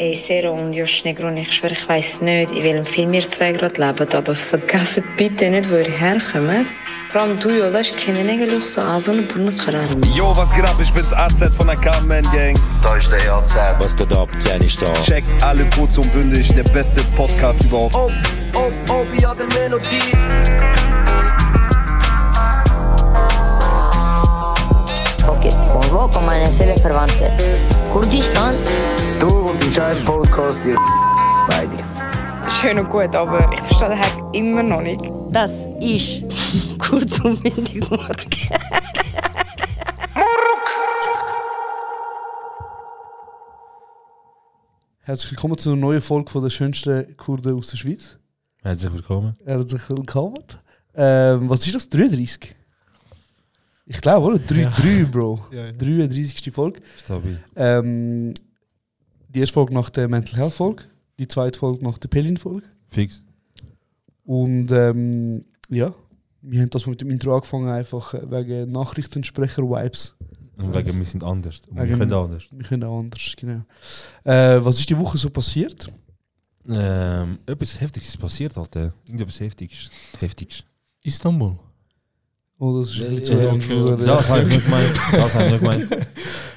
Ey, Sero und Josh Negron, ich schwöre, ich weiss nicht, in welchem Film ihr zwei gerade lebt, aber vergesst bitte nicht, wo ihr herkommt. Vor allem du, Jolas, ich kenne eigentlich so Asen und Brunnenkaran. Yo, was geht ab? Ich bin's AZ von der Carmen Gang. Da ist der AZ. Was geht ab? 10 ist da. Check alle kurz und bündig, der beste Podcast überhaupt. Op, op, op, ja, de melodie. Ok, convoco meine Seelenverwandte. Kurdistan? Du und dein scheiß Podcast, ihr beide. Schön und gut, aber ich verstehe den Hack immer noch nicht. Das ist kurz und windig morgen. Herzlich willkommen zu einer neuen Folge von der schönsten Kurden aus der Schweiz. Herzlich willkommen. Herzlich willkommen. Ähm, was ist das? 33? Ich glaube, oder? 3, 3 Bro. Ja, ja. 33. Folge. Stabil. Ähm, die erste Folge nach der Mental Health Folge, die zweite Folge nach der Pelin Folge. Fix. Und ähm, ja, wir haben das mit dem Intro angefangen, einfach äh, wegen Nachrichtensprecher-Vibes. Und wegen wir sind anders. Und wir Wegen- können anders. Wir können auch anders, genau. Äh, was ist die Woche so passiert? Ähm, etwas Heftiges ist passiert, Alter. Irgendetwas Heftiges. Heftiges. Istanbul. Oh, das ist ein Ja, bisschen ja, zu ernst, oder? Das habe ich nicht gemeint. Das habe ich nicht gemeint.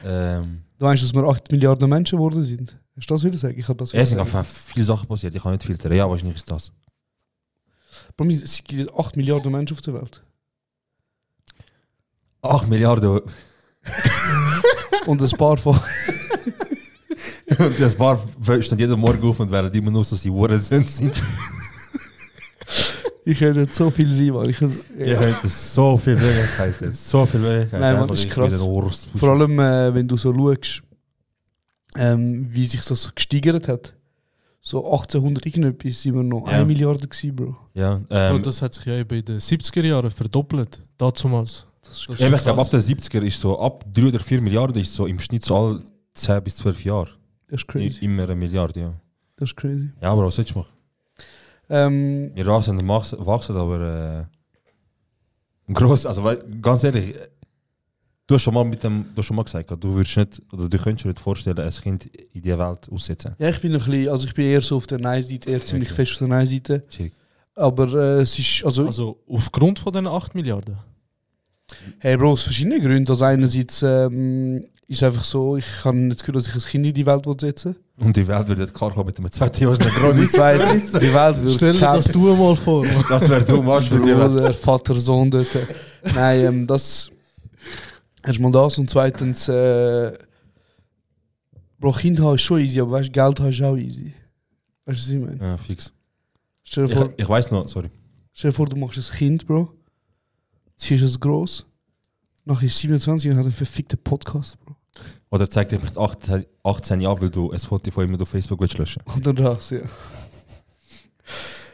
Ähm, Du meinst, dass wir 8 Milliarden Menschen geworden sind? Hast du das wieder sagen? Ich habe das es sind einfach viele Sachen passiert. Ich kann nicht filtern. Ja, wahrscheinlich ist das. Bro, Es gibt 8 Milliarden Menschen auf der Welt. 8 Milliarden. Und ein paar von. Und das Bar stehen jeden Morgen auf und werden immer nur so, dass die Uhren sind. Ich könnte so viel sein, Mann. Ich könnte, Ihr habt so viele Möglichkeiten. So viele Möglichkeiten. Nein, Mann, Einfach, ist krass. Vor allem, äh, wenn du so schaust, ähm, wie sich das gesteigert hat. So 1800 irgendetwas sind wir noch Ja. 1 Milliarde gewesen, Bro. Ja, Und ähm, das hat sich ja eben in den 70er Jahren verdoppelt. Dazumals. Das ist Das ich glaube, ab den 70er ist so, ab 3 oder 4 Milliarden ist so im Schnitt so all 10 bis 12 Jahre. Das ist crazy. Immer eine Milliarde, ja. Das ist crazy. Ja, aber was sollst du machen? Ähm, Wir wachsen, und wachsen, aber äh, groß, also weil, ganz ehrlich, du hast schon mal mit dem, du hast schon mal gesagt, du würdest nicht, oder du könntest dir nicht vorstellen, ein Kind in die Welt aussetzen. ja, ich bin ein bisschen, also ich bin eher so auf der Nein-Seite, eher ziemlich Okay. fest auf der Nein-Seite. Aber äh, es ist, also, Also aufgrund von den 8 Milliarden. hey Bro, aus verschiedenen Gründen. Also einerseits ähm, ist einfach so, ich habe nicht das Gefühl, dass ich ein Kind in die Welt will setzen Und die Welt würde klar kommen mit einem zweiten Jahr. Die zweite, die Welt würde Stell dir das du mal vor. Das wäre du, Marsch für die Welt. Vater, Sohn dort. Nein, ähm, das. Erstmal das und zweitens. Äh, Bro, Kind haben ist schon easy, aber weißt, Geld haben ist auch easy. Weißt du, was ich meine? Ja, fix. Stell dir Ich, vor, ich weiß noch, sorry. stell dir vor, du machst ein Kind, Bro. Ziehst es groß. Nachher ist 27 und hat einen verfickten Podcast, Bro. Oder zeig dir vielleicht 18, 18 Jahre, weil du ein Foto von ihm auf Facebook willst löschen Oder das, ja.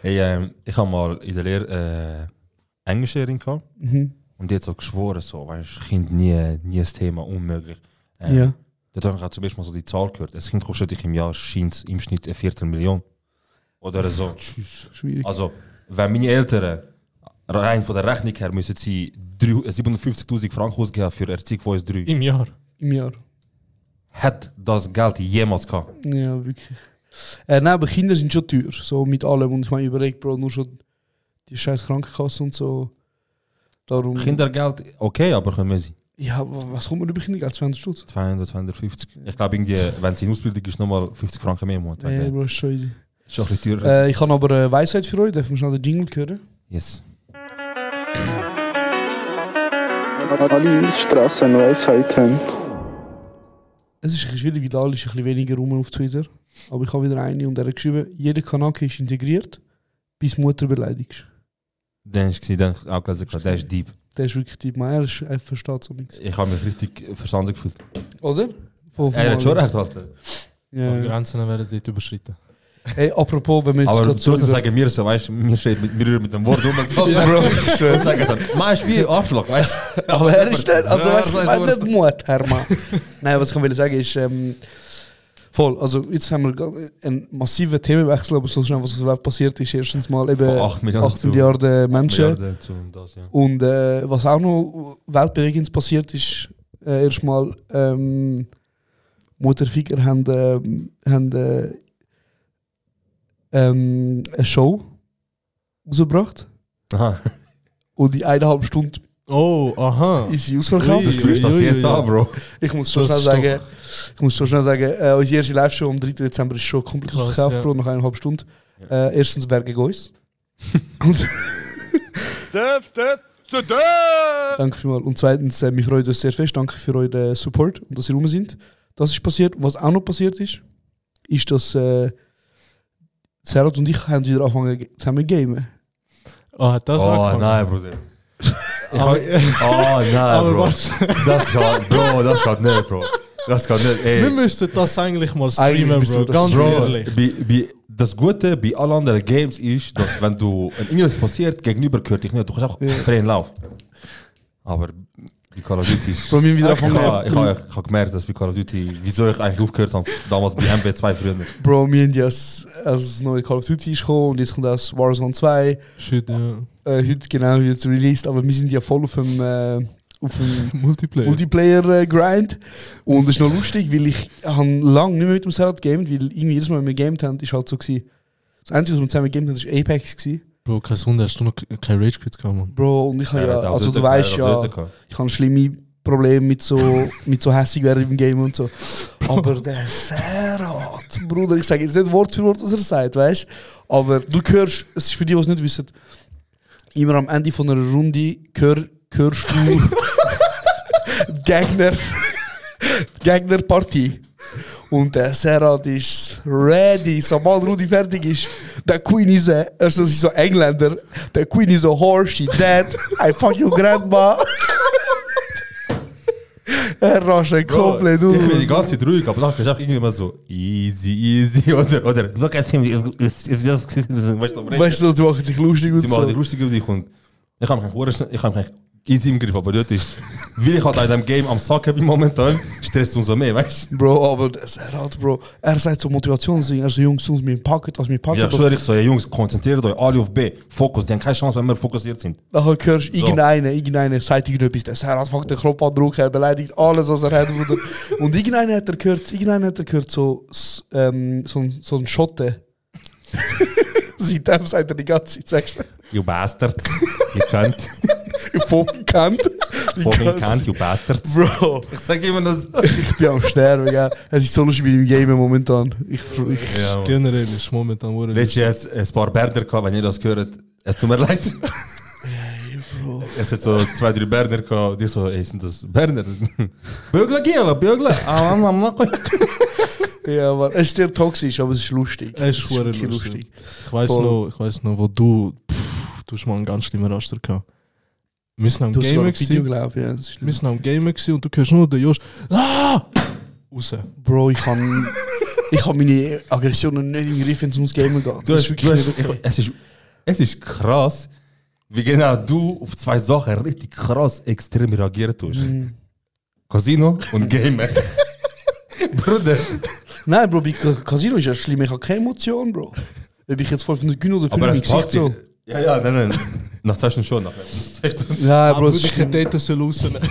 Hey, ähm, ich habe mal in der Lehre äh, Englischlehrerin gehabt Mhm. Und die hat so geschworen, so, weißt, Kind nie, nie das Thema, unmöglich. Ähm, Ja. Dort habe ich auch zum ersten Mal so die Zahl gehört. Ein Kind kostet dich im Jahr, scheint im Schnitt eine Viertelmillion. Oder so. Schwierig. Also, wenn meine Eltern rein von der Rechnung her müssen sie drei- 750.000 Franken ausgeben für Erziehung von uns drei, Im Jahr. Im Jahr. hat das Geld jemals gehabt? Ja, wirklich. Äh, nein, aber Kinder sind schon teuer. So mit allem. Und ich meine, überlegt, Bro, nur schon die scheiß Krankenkasse und so. Darum. Kindergeld, okay, aber können wir sie. Ja, wa- was kommt man über Kindergeld? 200 Stutz? 200, 250. Ich glaube, irgendwie, wenn sie in Ausbildung ist, nochmal 50 Franken mehr im Monat. Ja, Okay. Bro, ist schon easy. Ist schon ein bisschen teurer. Äh, ich habe aber eine Weisheit für euch. Darf man schnell den Jingle hören? Yes. Alle Straßen eine Weisheit haben. Es ist ein bisschen schwierig, da ist ein bisschen weniger rum auf Twitter. Aber ich habe wieder eine und er hat geschrieben, jeder Kanake ist integriert, bis Mutter beleidigst. Dann ist dann auch gelesen, der ist deep. Der ist wirklich die Er, ist, er versteht so nichts. Ich habe mich richtig verstanden gefühlt. Oder? Von, Er hat schon recht, Alter. Die Ja. Grenzen werden dort überschritten. Hey, apropos, wenn wir jetzt Aber gerade so trotzdem über- sagen wir so, weißt du, wir stehen mit, rühren mit dem Wort um und so. Ja, Bro, ich schwöre. Sagen so, man ist wie Arschloch, weißt du? Aber er ist nicht, also weißt du, du, was- nicht Mut, Hermann. Nein, was ich will sagen ist, ähm, voll, also jetzt haben wir einen massiven Themenwechsel, aber so schnell, was auf der Welt passiert ist, erstens mal eben Von 8 Milliarden 8 zu- Milliarden Menschen. Milliarden zu das, ja. Und äh, was auch noch weltbewegendes passiert ist, äh, erstmal ähm, Mutterficker haben, ähm, haben äh, ähm, eine Show rausgebracht. Aha. Und in eineinhalb Stunden Oh, aha. ist sie ausverkauft. Ui, Du tust das ui, jetzt ui, an, Bro. Ich muss schon Das schnell ist sagen, ich muss schon schnell sagen, äh, unsere erste Live-Show am 3. Dezember ist schon komplett Krass, ausverkauft, ja. Bro, nach eineinhalb Stunden. Äh, erstens, wer gegen uns? Und Step, step, step. Danke vielmals. Und zweitens, äh, wir freuen uns sehr fest. Danke für euren Support und dass ihr rum sind. Das ist passiert. Was auch noch passiert ist, ist, dass äh, Serhat und ich haben wieder angefangen ge- zusammen zu gamen. Ah, das Oh angefangen. nein, Bruder. Oh nein, Bro. Das geht, Bro, das geht nicht, Bro. Das geht nicht, ey. Wir müssten das eigentlich mal streamen, Bro. Ganz Bro, ehrlich. bei, bei, das Gute bei allen anderen Games ist, dass wenn du ein irgendwas passiert, gegenüber gehört dich nicht, du kannst auch Ja. freien Lauf. Aber bei Call of Duty ist... Bro, wir haben wieder ich habe ich ha, ich ha gemerkt, dass bei Call of Duty, wieso ich eigentlich aufgehört habe, damals bei MW2 früher. Bro, wir haben ja als, als das neue Call of Duty ist gekommen und jetzt kommt das Warzone 2. Shit, ja. Äh, heute genau jetzt released, aber wir sind ja voll auf dem, äh, auf dem Multiplayer. Multiplayer-Grind. Und das ist noch lustig, weil ich habe lange nicht mehr mit dem Serhat gegamed, weil irgendwie jedes Mal, wenn wir gegamed haben, ist halt so gewesen. Das Einzige, was wir zusammen gegamed haben, war Apex. Gewesen. Bro, kein Wunder, hast du noch kein Rage Quit gehabt, man. Bro, und ich habe ja, also du weißt ja, ich habe schlimme Probleme mit so, mit so hässig werden im Game und so. Aber der Serhat, Bruder, ich sage jetzt nicht Wort für Wort, was er sagt, weißt du? Aber du hörst, es ist für die, die es nicht wissen, immer am Ende von einer Runde hör, hörst du Gegner, Gegnerpartie. Und der Serhat ist ready. Sobald Rudi fertig ist, der Queen ist a, also das ist so Engländer, der Queen is a whore, she dead, I fuck your grandma. Er rascht komplett Bro, Ich bin die durch. ganze Zeit ruhig, aber dann du auch irgendwie immer so easy, easy oder, oder look at him, it's, it's just, weißt du, Weißt du, sie machen sich lustig und Sie machen so. die lustig über dich und ich habe mich ich hab mich easy im Griff, aber dort ist, weil ich halt an diesem Game am Sack bin momentan, stresst es umso mehr, weißt du? Bro, aber der Serhat, Bro, er sagt so Motivationsding, er so Jungs, sonst mir packen, dass mir packen. Ja, ich schwöre, ich so, ja Jungs, konzentriert euch alle auf B, Fokus, die haben keine Chance, wenn wir fokussiert sind. Nachher hörst du So. irgendeinen, irgendeinen sagt irgendetwas, der Serhat fängt den Knopf an drücken, er beleidigt alles, was er hat, Bruder. und irgendeiner hat er gehört, irgendeiner hat er gehört, so, ähm, so, ein- so ein Schotte. Seitdem sagt er die ganze Zeit, sagst You bastards, you can't, du, fucking Kant. Die fucking ganze- can't, you bastards. Bro, Ich sag immer das. ich bin am Sterben, gell. Es ist so lustig bei dem Game momentan. Ich, ich, Ja. Generell ist momentan wurde Letztes Jahr hat es ein paar Berner gehabt, wenn ihr das gehört, es tut mir leid. Es hat so zwei, drei Berner gehabt, die so, ey, sind das Berner? Bögler gehen, Bögler. Ah, am- Ja, aber es ist sehr toxisch, aber es ist lustig. Es ist wirklich verdammt lustig. Ich weiß noch, ich weiß noch, wo du, pff, du hast mal einen ganz schlimmen Raster gehabt. Wir sind am Du Gamer Video, ich. Ja, wir sind am Gamer und du hörst nur den Josh, ah! Raus. Bro, ich kann, ich kann meine Aggressionen nicht im Griff, wenn es ums Gamen geht. Du hast, du hast, okay. es, ist, es ist krass, wie genau du auf zwei Sachen richtig krass extrem reagieren tust. Mhm. Casino und Gamer. Bruder. Nein, Bro, bei Ca- Casino ist ja schlimm. Ich habe keine Emotion, Bro. Ob ich jetzt 500 Gün oder 5 Aber im es Gesicht so. Ja, ja, nein, nein. Nach zwei Stunden schon. Nach zwei Stunden. Ja, Aber Bro, du es ist dort soll rausnehmen.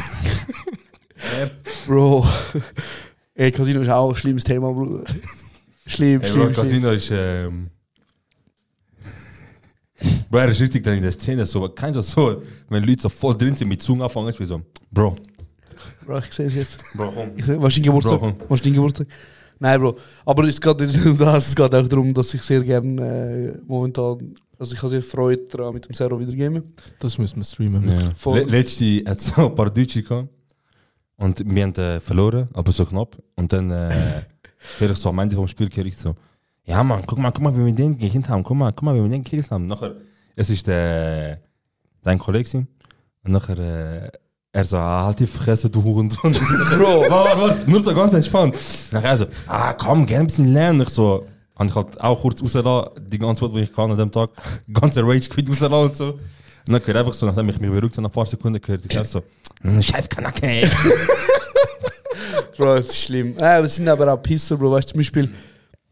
Bro. Ey, Casino ist auch ein schlimmes Thema, Bruder. Schlimm, Ey, schlimm, Bro, schlimm. Casino ist. Ähm, Bro, er ist richtig dann in der Szene so. Kennst du das so, wenn Leute so voll drin sind mit Zunge anfangen, ich bin so, Bro, Bro, ich sehe es jetzt. Bro, komm. Was ist dein Geburtstag? Bro, komm. Was ist dein Geburtstag? Nein, Bro. Aber es geht nicht um das. Es geht auch darum, dass ich sehr gerne äh, momentan. Also ich habe sehr Freude daran, mit dem Zero wieder gamen. Das müssen wir streamen. Ja. Voll. Le letzte hat so ein paar Deutsche gehabt. Und wir haben äh, verloren, aber so knapp. Und dann äh, höre ich so am Ende vom Spiel höre ich so, ja Mann, guck mal, guck mal, wie wir den gekillt haben, guck mal, guck mal, wie wir den gekillt haben. Nachher, es ist der, dein Kollege und nachher, äh, er so, ah, halt die Fresse, du Hurensohn. Bro, warte, warte, nur so ganz entspannt. Nachher er so, ah komm, geh ein bisschen lernen. Ich so, und ich halt auch kurz rausgelassen, die ganze Zeit, wo ich kann an dem Tag, ganze Rage Quit rausgelassen und so. Und dann gehört einfach so, nachdem ich mich beruhigt habe, nach ein paar Sekunden gehört, ich auch so, «Hm, scheiß Kanake, ey. Bro, das ist schlimm. Äh, wir sind aber auch Pisser, Bro. Weißt du, zum Beispiel.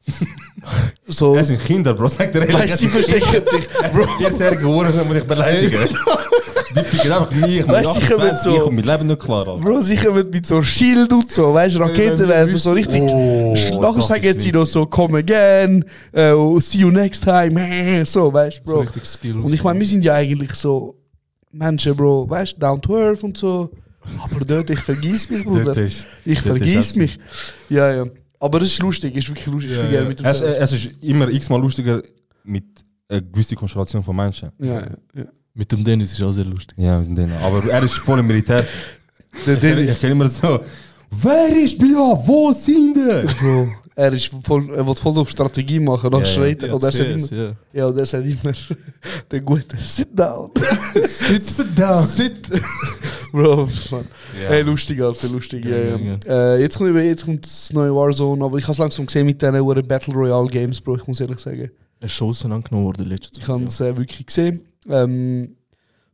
so. Es sind Kinder, Bro, sag dir ehrlich. Weißt du, sie verstecken sich. Bro, 14-jährige Uhren muss ich beleidigen. Die ficken einfach mich. Weißt du, ich komme so- Ich komme mit Leben nicht klar, Alter. Bro, sie kommen mit so Schild und so, weißt du, Raketenwerfer, so richtig. Oh, Nachher sagen ist sie noch so, come again, äh, oh, see you next time, so, weißt du, So Bro. richtig Skill. Und ich meine, wir sind ja eigentlich so Menschen, Bro, weißt down to earth und so. Aber dort, ich vergiss mich, Bruder. ist- Ich vergiss mich. Ja, ja. Aber es ist lustig, es ist wirklich lustig. Mit dem Es, es ist immer x-mal lustiger mit einer gewissen Konstellation von Menschen. Ja, ja, ja. Mit dem Dennis ist auch sehr lustig. Ja, mit denen. Aber er ist voll im Militär. Der Ich Dennis, kann immer so, wer ist Bia? Wo sind die? Bro, er, ist voll, er will voll auf Strategie machen, dann Ja, schreit er. Ja, Und er sagt immer, ja. ja, und er sagt immer, der Gute, sit down. Sit, sit down. Sit. Bro, Mann. Ja. Hey, lustig, Alter, lustig. Ja, Ja, Äh, jetzt, kommt, jetzt kommt das neue Warzone, aber ich habe es langsam gesehen mit diesen Battle Royale Games, Bro, ich muss ehrlich sagen. Er ist schon auseinandergenommen worden letztes Ich habe es äh, wirklich gesehen. Ähm,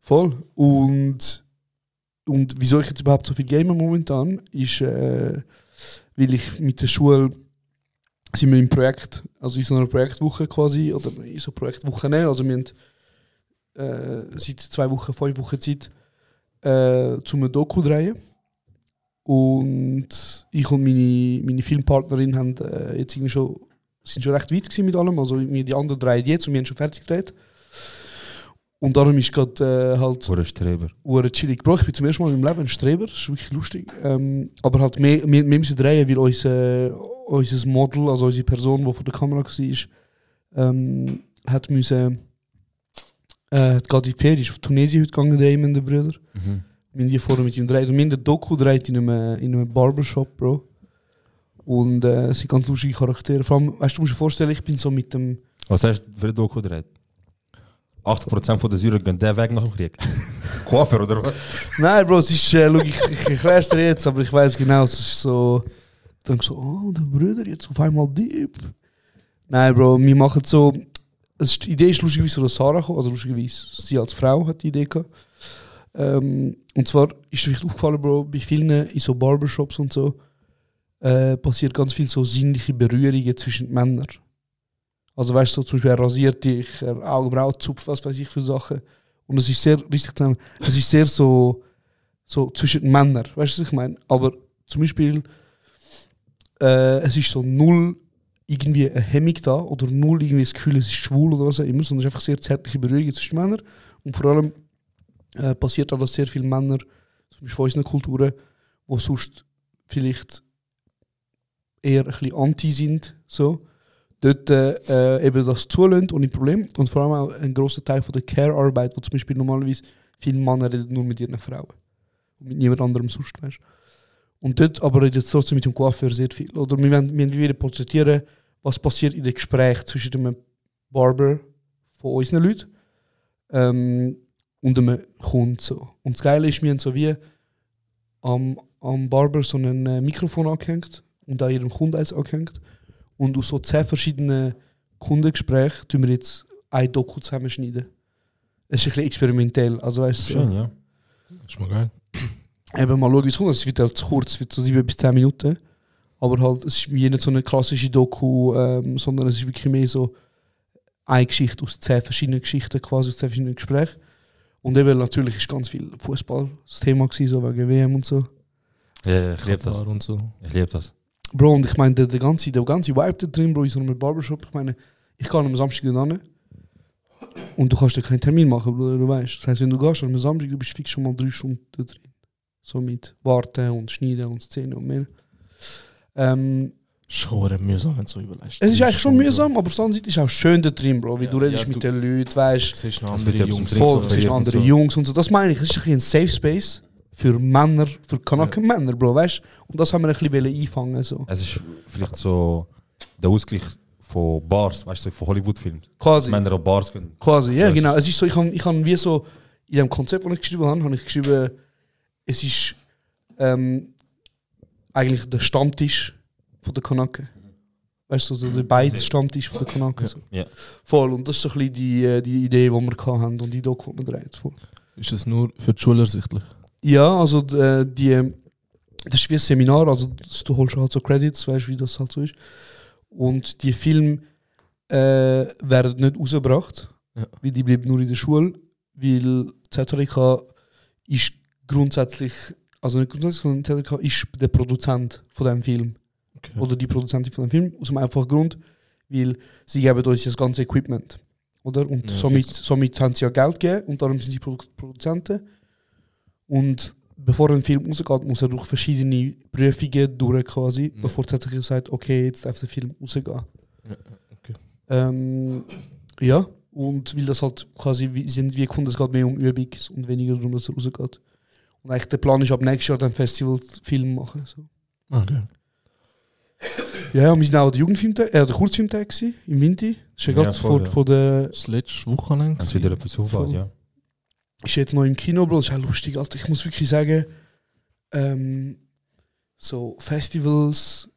voll. Und, und wieso ich jetzt überhaupt so viel game momentan, ist, äh, weil ich mit der Schule sind wir im Projekt, also in so einer Projektwoche quasi, oder in so Projektwochen, also wir haben äh, seit zwei Wochen, fünf Wochen Zeit, äh, zum Doku drehen. Und ich und meine, meine Filmpartnerin haben äh, jetzt irgendwie schon, sind schon recht weit mit allem. Also wir die anderen drei jetzt und wir haben schon fertig gedreht. Und darum ist gerade äh, halt Vor Streber. Uhr chillig. Bro, ich bin zum ersten Mal in meinem Leben ein Streber, das ist wirklich lustig. Ähm, aber halt mehr, wir, wir müssen drehen, weil unser, unser Model, also unsere Person, die vor der Kamera war, ähm, hat müssen, äh, hat gerade in die Ferien, ist auf Tunesien heute gegangen, der Eamon, der Bruder. Mhm. Wir haben die vorher mit ihm gedreht. Und wir haben den Doku gedreht in einem, in einem Barbershop, Bro. Und äh, es sind ganz lustige Charaktere. Vor allem, weißt du, du musst dir vorstellen, ich bin so mit dem. Was heißt für den Doku dreht? 80% von der Syrien gehen der Weg nach dem Krieg. Coiffeur oder was? Nein, Bro, es ist, äh, schau, ich, ich erkläre es dir jetzt, aber ich weiß genau, es ist so. Ich denke so, oh, der Bruder jetzt auf einmal deep. Nein, Bro, wir machen so. Es die Idee ist lustigerweise von Sarah gekommen, also lustigerweise, sie als Frau hat die Idee gehabt. Ähm, und zwar ist mir aufgefallen, Bro, bei vielen in so Barbershops und so äh, passiert ganz viel so sinnliche Berührungen zwischen Männern. Also weißt du, so, zum Beispiel er rasiert dich, er Augenbrauen zupft, was weiß ich für Sachen. Und es ist sehr, richtig zusammen, es ist sehr so, so zwischen Männern, weißt du, was ich meine? Aber zum Beispiel, äh, es ist so null irgendwie eine Hemmung da oder null irgendwie das Gefühl, es ist schwul oder was auch immer, sondern es ist einfach sehr zärtliche Berührungen zwischen Männern. Und vor allem äh, passiert auch, dass sehr viele Männer, zum Beispiel von unseren Kulturen, die sonst vielleicht eher ein bisschen anti sind, so, dort äh, eben das zulassen ohne Problem. Und vor allem auch ein großer Teil von der Care-Arbeit, wo zum Beispiel normalerweise viele Männer reden nur mit ihren Frauen. Und mit niemand anderem sonst, weißt Und dort aber redet es trotzdem mit dem Coiffeur sehr viel. Oder wir wollen wieder porträtieren, was passiert in den Gesprächen zwischen dem Barber von unseren Leuten ähm, und einem Kunden. So. Und das Geile ist, wir haben so wie am, am Barber so ein äh, Mikrofon angehängt und an jedem Kunden eins angehängt. Und aus so zehn verschiedenen Kundengesprächen tun wir jetzt ein Doku zusammenschneiden. Es ist ein bisschen experimentell. Also weißt du, Schön, ja. Das ist mal geil. eben mal schauen, wie es kommt. Es wird halt zu kurz, es wird so sieben bis zehn Minuten. Aber halt, es ist wie nicht so eine klassische Doku, ähm, sondern es ist wirklich mehr so eine Geschichte aus zehn verschiedenen Geschichten, quasi aus zehn verschiedenen Gesprächen. Und eben natürlich ist ganz viel Fußball das Thema gewesen, so wegen WM und so. Ja, ja, ich liebe das. Und so. Ich liebe das. Bro, und ich meine, der, der, ganze, der ganze Vibe da drin, Bro, in so einem Barbershop, ich meine, ich gehe am Samstag dann und du kannst dir keinen Termin machen, Bruder, du weißt. Das heißt, wenn du gehst am Samstag, du bist fix schon mal drei Stunden da drin. So mit Warten und Schneiden und Szenen und mehr. Ähm, Schon mühsam, wenn du so überlegst. es ist eigentlich schon mühsam, aber auf der anderen Seite ist es auch schön da drin, Bro, wie Ja, du redest ja, mit du- den Leuten, weißt Du Das andere Jungs. voll, du siehst andere so. Jungs und so. Das meine ich, es ist ein, bisschen ein Safe Space für Männer, für Kanaken Männer, Bro, weißt Und das haben wir ein bisschen wollen einfangen, so. Es ist vielleicht so der Ausgleich von Bars, weißt du, von Hollywood-Filmen. Quasi. Männer an Bars gehen. Quasi, ja, Ja, genau. Es ist so, ich habe ich hab wie so, in dem Konzept, das ich geschrieben habe, habe ich geschrieben, es ist ähm, eigentlich der Stammtisch von der Kanaken. Weißt du, so der Beiz-Stammtisch von der Kanaken. So. Ja. Voll, und das ist so ein bisschen die, äh, die Idee, die wir hatten und die Doku, die wir drehen. Voll. Ist es nur für die Schule ersichtlich? Ja, also äh, die, das ist wie ein Seminar, also das, du holst halt so Credits, weißt du, wie das halt so ist. Und die Filme äh, werden nicht rausgebracht, Ja. weil die bleiben nur in der Schule, weil ZHDK ist grundsätzlich, also nicht grundsätzlich, sondern ZHDK ist der Produzent von dem Film. Okay. Oder die Produzentin von dem Film, aus dem einfachen Grund, weil sie geben uns das ganze Equipment. Oder? Und Ja, somit, somit haben sie ja Geld gegeben und darum sind sie Produ Produzenten. Und bevor ein Film rausgeht, muss er durch verschiedene Prüfungen durch quasi, Ja. bevor ZHDK sagt, okay, jetzt darf der Film rausgehen. Ja, okay. Ähm, ja, und weil das halt quasi, wie, sind wir gefunden, es geht mehr um Übung und weniger darum, dass er rausgeht. Und eigentlich der Plan ist, ab nächstes Jahr dann Festival-Film machen. So. Okay. Ja, ja, wir sind auch der Jugendfilmtag, äh, der Kurzfilmtag gewesen, im Winter. Das ist ja gerade vor, ja. vor der, Das letzte Wochenende. Wenn es wieder etwas aufhört, ja. Ist jetzt noch im Kino, Bro, das ist auch lustig, Alter. Ich muss wirklich sagen, ähm, so Festivals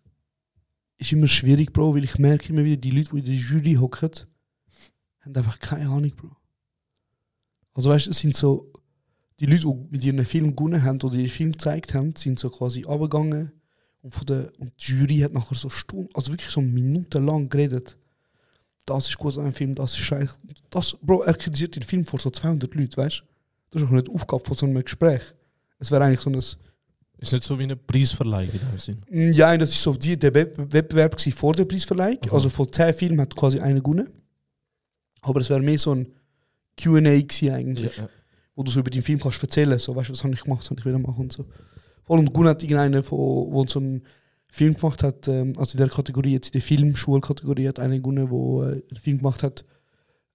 ist immer schwierig, Bro, weil ich merke immer wieder, die Leute, die in der Jury hocken, haben einfach keine Ahnung, Bro. Also weißt du, es sind so, die Leute, die mit ihren Film gewonnen haben oder ihren Film gezeigt haben, sind so quasi abgegangen und, von der, und die Jury hat nachher so Stunden, also wirklich so minutenlang geredet. Das ist gut an einem Film, das ist scheiße. Das, Bro, er kritisiert den Film vor so 200 Leuten, weißt du? Das ist auch nicht die Aufgabe von so einem Gespräch. Es wäre eigentlich so ein. Ist nicht so wie eine Preisverleihung in dem Sinn. Ja, das ist so die, der Wettbewerb vor der Preisverleihung. Aha. Also von 10 Filmen hat quasi einer gewonnen. Aber es wäre mehr so ein QA eigentlich. Ja, ja. Wo du so über den Film kannst erzählen so, weißt du, was habe ich gemacht, was habe ich wieder machen und so. Vor allem gewonnen hat irgendeiner, von, wo so einen Film gemacht hat, ähm, also in der Kategorie, jetzt in der Filmschulkategorie hat einer gewonnen, wo äh, einen Film gemacht hat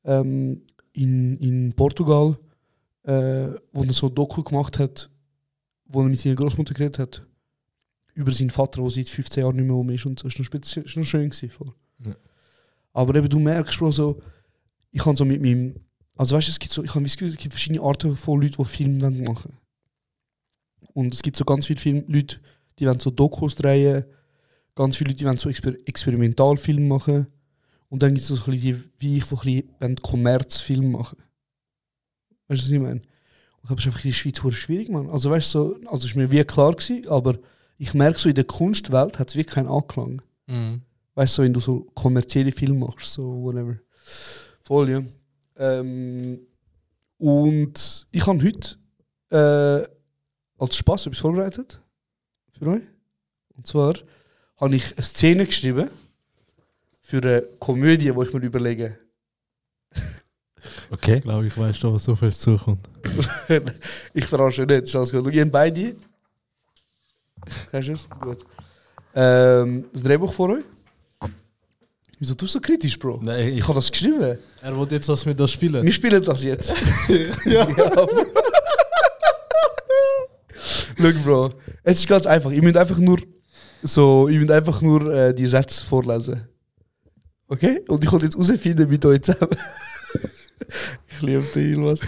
ähm, in, in Portugal, äh, wo er so ein Doku gemacht hat, wo er mit seiner Großmutter geredet hat, über seinen Vater, der seit 15 Jahren nicht mehr um ist und so. Ist noch, ist noch schön gewesen. Ja. Aber eben, du merkst, Bro, so, ich kann so mit meinem, also weißt du, es gibt so, ich habe das Gefühl, es gibt verschiedene Arten von Leuten, die Filme wollen machen Und es gibt so ganz viele Film Leute, die wollen so Dokus drehen, ganz viele Leute, die wollen so Exper Experimentalfilme machen. Und dann gibt es so ein bisschen die, wie ich, die ein bisschen wollen Kommerzfilme machen. Weißt du, was ich meine? Und das ist einfach in der Schweiz schwierig, man. Also weißt du, so, also ist mir wie klar gewesen, aber ich merke so, in der Kunstwelt hat es wirklich keinen Anklang. Mhm. Weißt du, so, wenn du so kommerzielle Filme machst, so whatever. Voll, ja. Ähm, und ich habe heute äh, als Spaß etwas vorbereitet für euch. Und zwar habe ich eine Szene geschrieben für eine Komödie, die ich mir überlege. Okay. Ich glaube, ich weiß schon, was auf uns zukommt. ich verarsche nicht, ist alles gut. Schau, ihr habt beide. Sagst du es? Gut. Ähm, das Drehbuch vor euch. Wieso tust du so kritisch, Bro? Nein, Ich habe das geschrieben. Er will jetzt, dass wir das spielen. Wir spielen das jetzt. ja. Bro. Schau, Bro. Es ist ganz einfach. Ihr müsst einfach nur so, ihr müsst einfach nur äh, die Sätze vorlesen. Okay? Und ich will jetzt herausfinden mit euch zusammen. Ich liebe dich, Ilmas.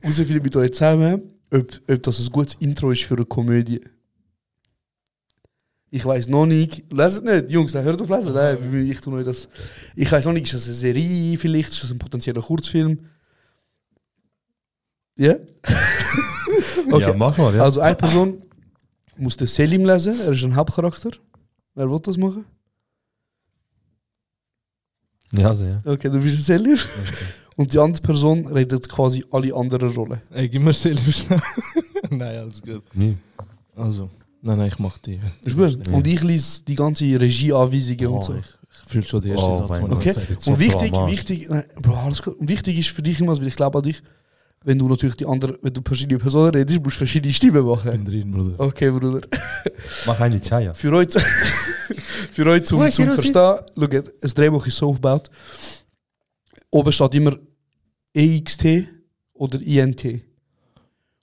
Herausfinden mit euch zusammen, ob, ob das ein gutes Intro ist für eine Komödie. Ich weiß noch nicht. Leset nicht, Jungs, hört auf lesen. Nein, ich tue euch das. Ich weiß noch nicht, ist das eine Serie vielleicht? Ist das ein potenzieller Kurzfilm? Ja? Ja, mach mal, ja. Also eine Person muss den Selim lesen, er ist ein Hauptcharakter. Wer will das machen? Ja, ja. Okay, du bist ein Selim. Und die andere Person redet quasi alle anderen Rollen. Ey, gib mir selber schnell. nein, alles gut. Nie. Also, nein, nein, ich mach die. Ist gut. Und ich lese die ganze Regieanweisungen Oh, und so. ich, ich fühle schon die erste Oh, Satz. Okay. Und wichtig, wichtig, nein, Bro, alles gut. Und wichtig ist für dich immer, weil ich glaube an dich, wenn du natürlich die andere, wenn du verschiedene Personen redest, musst du verschiedene Stimmen Ich machen. bin drin, Bruder. Okay, Bruder. Mach eine Chaya. Für euch, zu- für euch zum, zum Verstehen, schaut, das Drehbuch ist so aufgebaut. Oben steht immer EXT oder INT. Und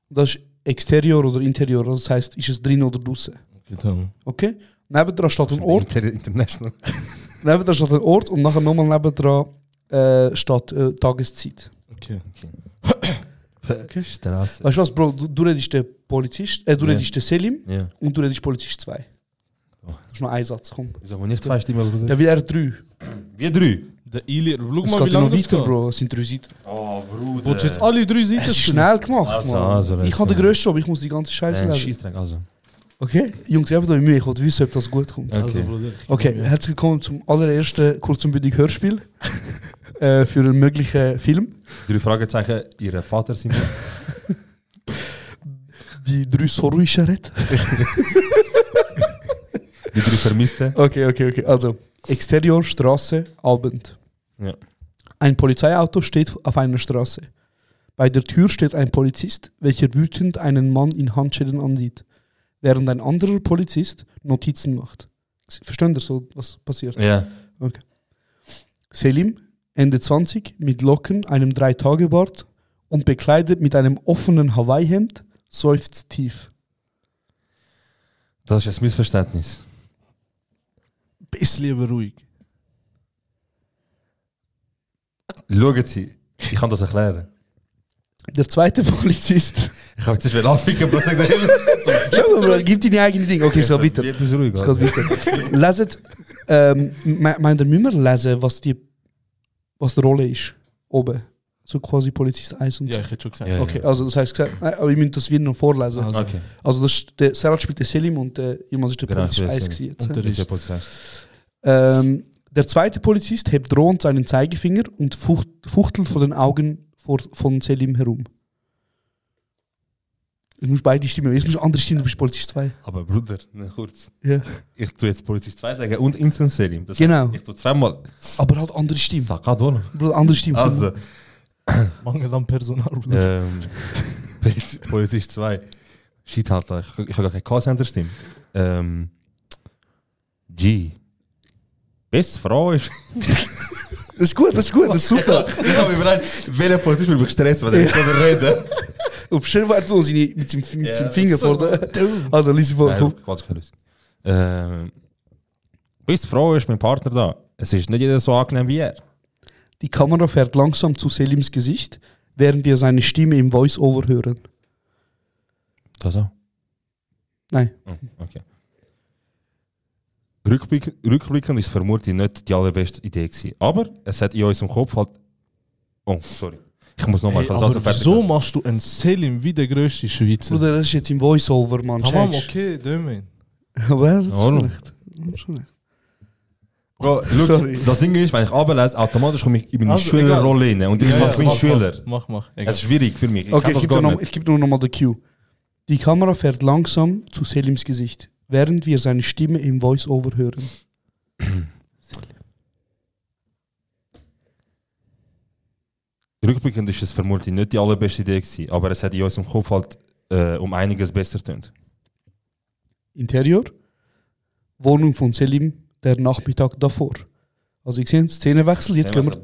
das ist Exterior oder Interior, das heißt, ist es drin oder draußen. Okay, dann. Okay? Nebendran steht ein Ort, Inter International. nebendran steht ein Ort und nachher nochmal nebendran äh, steht äh, Tageszeit. Okay. Okay. Straße. Weißt du was, Bro, du, du redest den Polizist, äh, du Ja. redest den Selim Ja. und du redest Polizist 2. Oh. Das ist noch ein Satz, komm. Wieso haben wir nicht zwei Stimmen, Bruder? Ja, weil er drei. Wir drei. Der Ili, schau Es mal, geht wie ja lange noch das weiter, geht. Bro. Es sind drei Seiten. Oh, Bruder. Willst du jetzt alle drei Seiten Es ist schnell gemacht, Also, Mann. also, let's ich habe den go. grössten Job, ich muss die ganze Scheiße Äh, lesen. Scheissdreck, also. Okay? Jungs, ich habe euch Mühe, ich wollte wissen, ob das gut kommt. Okay. Also, Bruder, ich Okay, herzlich willkommen zum allerersten kurz und bündig Hörspiel äh, für einen möglichen Film. Drei Fragezeichen, ihre Vater sind Die drei Sorry-Charette. die drei Vermissten. Okay, okay, okay. Also, Exterior, Straße, Abend. Ja. Ein Polizeiauto steht auf einer Straße. Bei der Tür steht ein Polizist, welcher wütend einen Mann in Handschellen ansieht, während ein anderer Polizist Notizen macht. Verstehen Sie so, was passiert? Ja. Okay. Selim, Ende 20, mit Locken, einem Drei-Tage-Bart und bekleidet mit einem offenen Hawaii-Hemd, seufzt tief. Das ist ein Missverständnis. Bisschen lieber ruhig. Schauen Sie, ich kann das erklären. Der zweite Polizist. Ich habe jetzt anficken, aber ich sage mal, gib deine eigene Ding. Okay, es geht weiter. Etwas ruhig. Es geht weiter. Leset, ähm, me- meint ihr, müssen wir lesen, was die, was die Rolle ist? Oben. So quasi Polizist 1 und Ja, 2. ich hätte schon gesagt. Ja, ja. Okay, also das heißt, gesagt, nein, aber ich müsste das wieder noch vorlesen. Also, Okay, Also das, der Serhat spielt den Selim und der Jemand ist der Genau, Polizist der 1 Selim. gewesen jetzt. Und der ist ja ist Polizei. Ähm, der zweite Polizist hebt drohend seinen Zeigefinger und fucht, fuchtelt vor den Augen vor, von Selim herum. Du musst beide Stimmen, jetzt musst du andere Stimmen, du bist Polizist 2. Aber Bruder, ne, kurz. Ja. Ich tue jetzt Polizist 2 sagen und Instant Selim. Das Genau. heißt, ich tue zweimal. Aber halt andere Stimmen. Sakadol. Bruder, andere Stimmen. Also, Mangel an Personal. Ähm, Poliz- Polizist 2. Shit, halt, ich, ich habe gar keine Callcenter-Stimme. Ähm, G. Best Frau ist. Das ist gut, das ist gut, das ist super. ich habe mir überlegt, welcher Polizist will mich stressen, wenn er so reden. Auf schön war so seine, mit seinem, mit seinem Finger so vor der. Also, lies vor. Nein, ganz keine Ähm, Best Frau ist mein Partner da. Es ist nicht jeder so angenehm wie er. Die Kamera fährt langsam zu Selims Gesicht, während wir seine Stimme im Voice-Over hören. Das so? Nein. Oh, okay. Rückblick, rückblickend ist vermutlich nicht die allerbeste Idee gewesen. Aber es hat in unserem Kopf halt. Oh, sorry. Ich muss nochmal. Hey, aber wieso machst du einen Selim wie der grösste Schweizer? Bruder, das ist jetzt im Voice-Over, Mann. Tamam, okay, Dömen. Aber das ist schon recht. Das ist schon recht. Bro, look, Sorry. das Ding ist, wenn ich runterlese, automatisch komme ich in meine Also, Schülerrolle rein. Und ich Ja, mache ja, wie ein mach, Schüler. Mach, mach. Es ist schwierig für mich. Ich Okay, kann ich das gebe gar nur, noch- nicht. ich geb nur nochmal den Cue. Die Kamera fährt langsam zu Selims Gesicht, während wir seine Stimme im Voice-Over hören. Rückblickend ist es vermutlich nicht die allerbeste Idee gewesen, aber es hat in unserem Kopf halt äh, um einiges besser tönt. Interior, Wohnung von Selim, der Nachmittag davor. Also ich sehe Szenenwechsel, jetzt gehen wir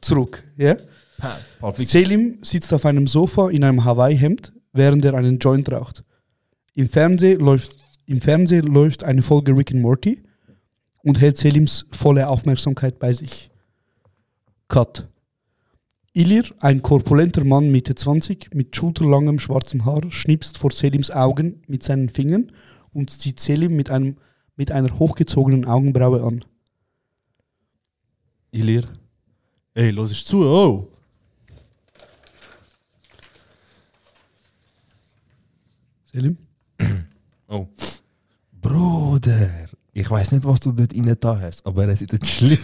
zurück. Ja? Selim sitzt auf einem Sofa in einem Hawaii-Hemd, während er einen Joint raucht. Im Fernsehen läuft, Im Fernsehen läuft eine Folge Rick and Morty und hält Selims volle Aufmerksamkeit bei sich. Cut. Ilir, ein korpulenter Mann Mitte 20 mit schulterlangem schwarzem Haar, schnipst vor Selims Augen mit seinen Fingern und sieht Selim mit, einem, mit einer hochgezogenen Augenbraue an. Ilir. Ey, los ist zu, oh. Selim? Oh. Bruder, ich weiß nicht, was du dort innen da hast, aber es ist nicht schlimm.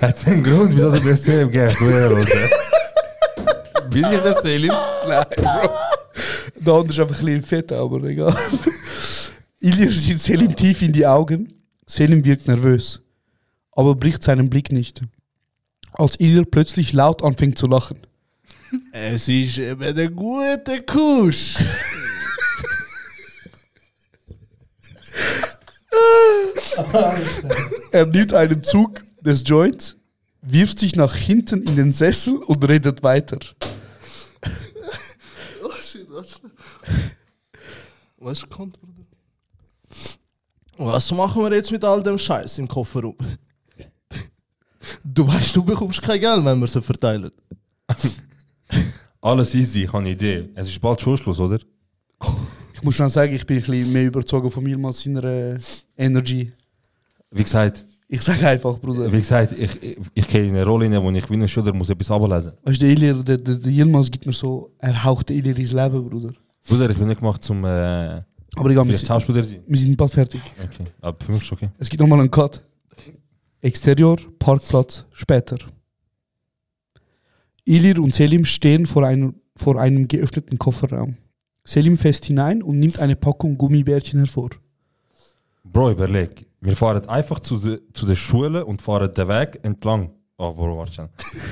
Hat einen Grund, wieso du das Selim gehst? Du Ehrenlose. Bin ich der Selim? Nein, Bro. Der andere ist einfach ein bisschen fett, aber egal. Ilir sieht Selim tief in die Augen. Selim wirkt nervös, aber bricht seinen Blick nicht. Als Ilir plötzlich laut anfängt zu lachen. Es ist eben der gute Kusch. Er nimmt einen Zug des Joints, wirft sich nach hinten in den Sessel und redet weiter. Was kommt, Bruder? Was machen wir jetzt mit all dem Scheiß im Kofferraum? Du weißt, du bekommst kein Geld, wenn wir so verteilen. Alles easy, ich habe eine Idee. Es ist bald Schulschluss, oder? Ich muss schon sagen, ich bin ein bisschen mehr überzogen von mir als seiner äh, Energy. Wie gesagt, Ich sage einfach, Bruder. wie gesagt ich, ich, ich gehe in eine Rolle rein, wo ich wie ein Schüler muss etwas ablesen Weißt du, der Ilir, der, der, der Yilmaz gibt mir so, er haucht Ilir ins Leben, Bruder. Bruder, ich bin nicht gemacht zum äh, Aber egal, wir Schauspieler sein. wir sind bald fertig. Okay. Aber für mich ist okay. Es gibt nochmal einen Cut. Exterior, Parkplatz, später. Ilir und Selim stehen vor einem, vor einem geöffneten Kofferraum. Selim fässt hinein und nimmt eine Packung Gummibärchen hervor. Bro, überleg. Wir fahren einfach zu, de, zu der Schule und fahren den Weg entlang. Oh, Bro, warte schon.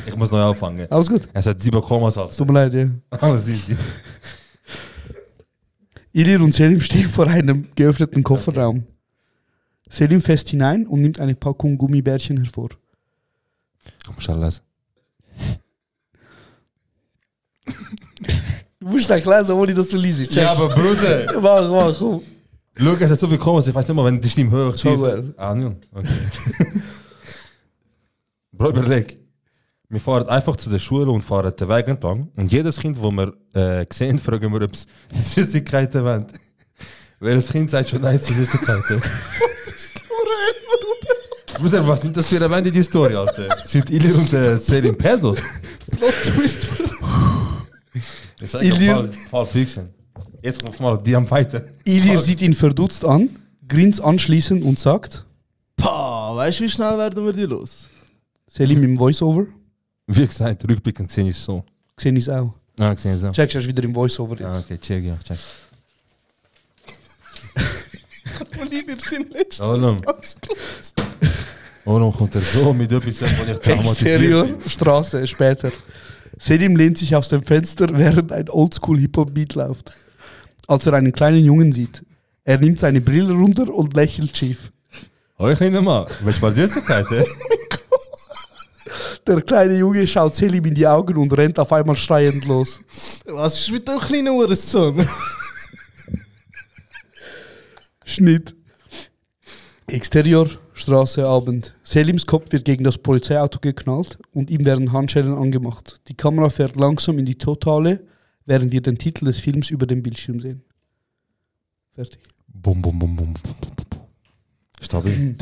Ich muss neu anfangen. Alles gut. Es hat 7,6. Tut mir leid, ja. Alles easy. Ilir und Selim stehen vor einem geöffneten Kofferraum. Selim fässt hinein und nimmt eine Packung Gummibärchen hervor. Ich muss lesen. Du musst gleich lesen, ohne dass du liest. Ja, aber Bruder. Mach, mach, komm. Schau, es hat so viel Kommas, ich weiß nicht mal, wenn die Stimme tief- mal. Ah, nun. Okay. Bro, überleg. Wir fahren einfach zu der Schule und fahren den Weg entlang. Und jedes Kind, das wir äh, sehen, fragen wir, ob es Süßigkeiten wollen. Welches Kind sagt schon Nein zu Süßigkeiten? Bruder, was sind das für eine die Story, Alter? Sind Ilir und äh, Selim Pedos? Plot Twist. Ich sag Pulp- Pulp Fiction. Jetzt kommt mal die am Fighten. Ilir sieht ihn verdutzt an, grins anschließend und sagt, Pah, weißt du, wie schnell werden wir die los? Selim im Voiceover, Wie gesagt, rückblickend sehe ich es so. gesehen ist auch. Ah, ich sehe es so. Checkst du wieder im Voiceover Ah, jetzt. okay, check, ja, check. Oliver sind letztes Oh, lang. Warum kommt er so mit etwas, wo ich traumatisiert Exterior? Straße, später. Selim lehnt sich aus dem Fenster, während ein Oldschool-Hip-Hop-Beat läuft. Als er einen kleinen Jungen sieht. Er nimmt seine Brille runter und lächelt schief. Hoi, kleiner Mann, willst du mal Süßigkeiten? Der kleine Junge schaut Selim in die Augen und rennt auf einmal schreiend los. Was ist mit dem kleinen Uhrensohn? Schnitt. Exterior, Straße, Abend. Selims Kopf wird gegen das Polizeiauto geknallt und ihm werden Handschellen angemacht. Die Kamera fährt langsam in die Totale, während wir den Titel des Films über dem Bildschirm sehen. Fertig. Bum, bum, bum, bum. Stabil.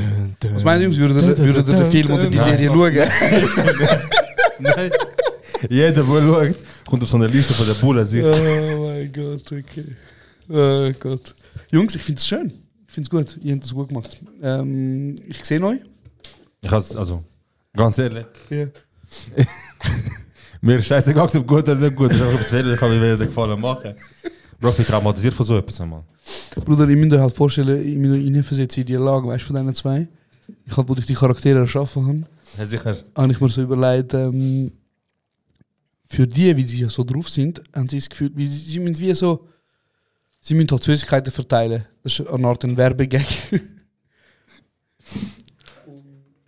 Was meint ihr, Jungs? Würdet ihr den Film oder die Serie schauen? Nein. Jeder, der schaut, kommt auf so eine Liste von der Bullen. Sich. Oh mein Gott, okay. Oh Gott. Jungs, ich finde es schön. Ich finde es gut. Ihr habt das gut gemacht. Ähm, ich sehe euch. Ich has, also, ganz ehrlich, Ja. mir ist scheißegal, ob gut oder nicht gut. Ich habe etwas wählen, ich kann mir wieder gefallen machen. Bro, ich bin traumatisiert von so etwas einmal. Bruder, ich muss euch halt vorstellen, ich muss hineinversetzen in die Lage, weißt du, von diesen zwei. Ich habe, wo ich die Charaktere erschaffen habe, Ja, sicher. habe ich mir so überlegt, ähm, für die, wie sie ja so drauf sind, haben sie das Gefühl, wie, sie sie müssen wie so, sie müssen halt Süßigkeiten verteilen. Das ist eine Art ein Werbegag.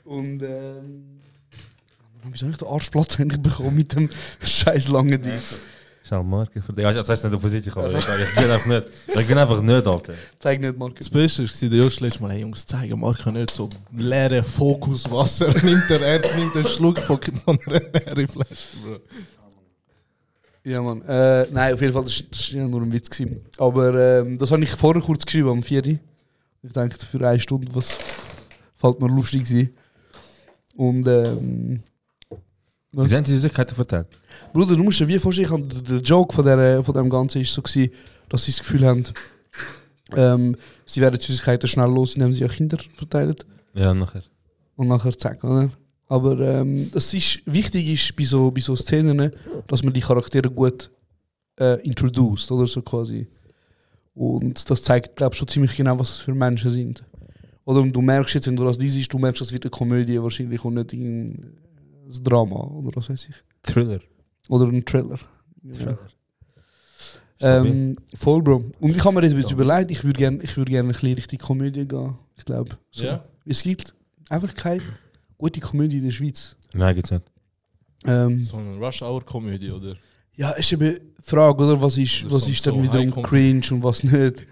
Und, ähm, wieso habe ich den Arschplatz endlich bekommen mit dem scheiß langen Ding? Schnell Marke für dich. Ja, das heißt nicht, auf ich aber ich ich bin einfach nicht. Ich bin einfach nicht, Alter. Zeig nicht, Markus. Das Beste war, der Jost letztes Mal, hey Jungs, zeigen Marco nicht so leere Fokuswasser. nimmt er, er nimmt einen Schluck von einer leeren Flasche, Bro. Ja, Mann. Äh, nein, auf jeden Fall, das war ja nur ein Witz. Gewesen. Aber ähm, das habe ich vorher kurz geschrieben, am 4. Ich denke, für eine Stunde, was fällt mir lustig sein. Und, ähm, Wie sind die Süßigkeiten verteilt? Bruder, du musst dir wie vorstellen, der, Joke von, der, von dem Ganzen ist so gewesen, dass sie das Gefühl haben, ähm, sie werden die Süßigkeiten schnell los, indem sie an Kinder verteilen. Ja, nachher. und nachher zack, oder? Aber ähm, das ist, wichtig ist bei so, bei so Szenen, dass man die Charaktere gut äh, introduced, oder so quasi. Und das zeigt, glaube ich, schon ziemlich genau, was es für Menschen sind. Oder du merkst jetzt, wenn du das liest, du merkst, das wird eine Komödie wahrscheinlich und nicht ein ein Drama oder was weiß ich. Thriller. Oder ein Thriller. Thriller. Ähm, voll, Bro. Und ich habe mir jetzt ein bisschen überlegt, ich würde gerne würd gern ein bisschen Richtung Komödie gehen. Ich glaube. So. Ja? Es gibt einfach keine gute Komödie in der Schweiz. Nein, geht's nicht. Ähm, So eine Rush-Hour-Komödie, oder? ja, ist eben die Frage, oder? Was ist, Oder was so- ist dann so wiederum cringe und was nicht?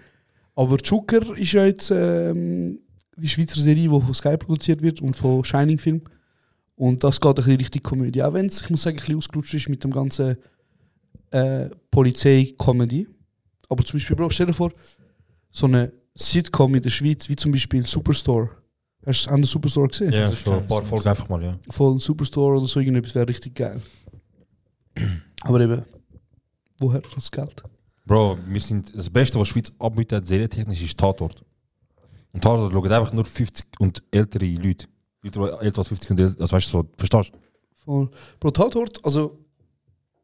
Aber Joker ist ja jetzt ähm, die Schweizer Serie, die von Sky produziert wird und von Shining Film. Und das geht ein bisschen Richtung Komödie. Auch wenn es, ich muss sagen, ein bisschen ausgelutscht ist mit dem ganzen äh, Polizei-Comedy. Aber zum Beispiel, Bro, stell dir vor, so eine Sitcom in der Schweiz, wie zum Beispiel Superstore. Hast du an der Superstore gesehen? Ja, Also schon ein paar Folgen einfach mal, ja. Voll Superstore oder so irgendetwas wäre richtig geil. Aber eben, woher das Geld? Bro, wir sind, das Beste, was die Schweiz anbietet, serientechnisch, ist Tatort. Und Tatort schauen einfach nur 50 und ältere Leute. Älter älter als 50 und älter, also weißt du so, verstehst du? Voll. Bro, Tatort, also,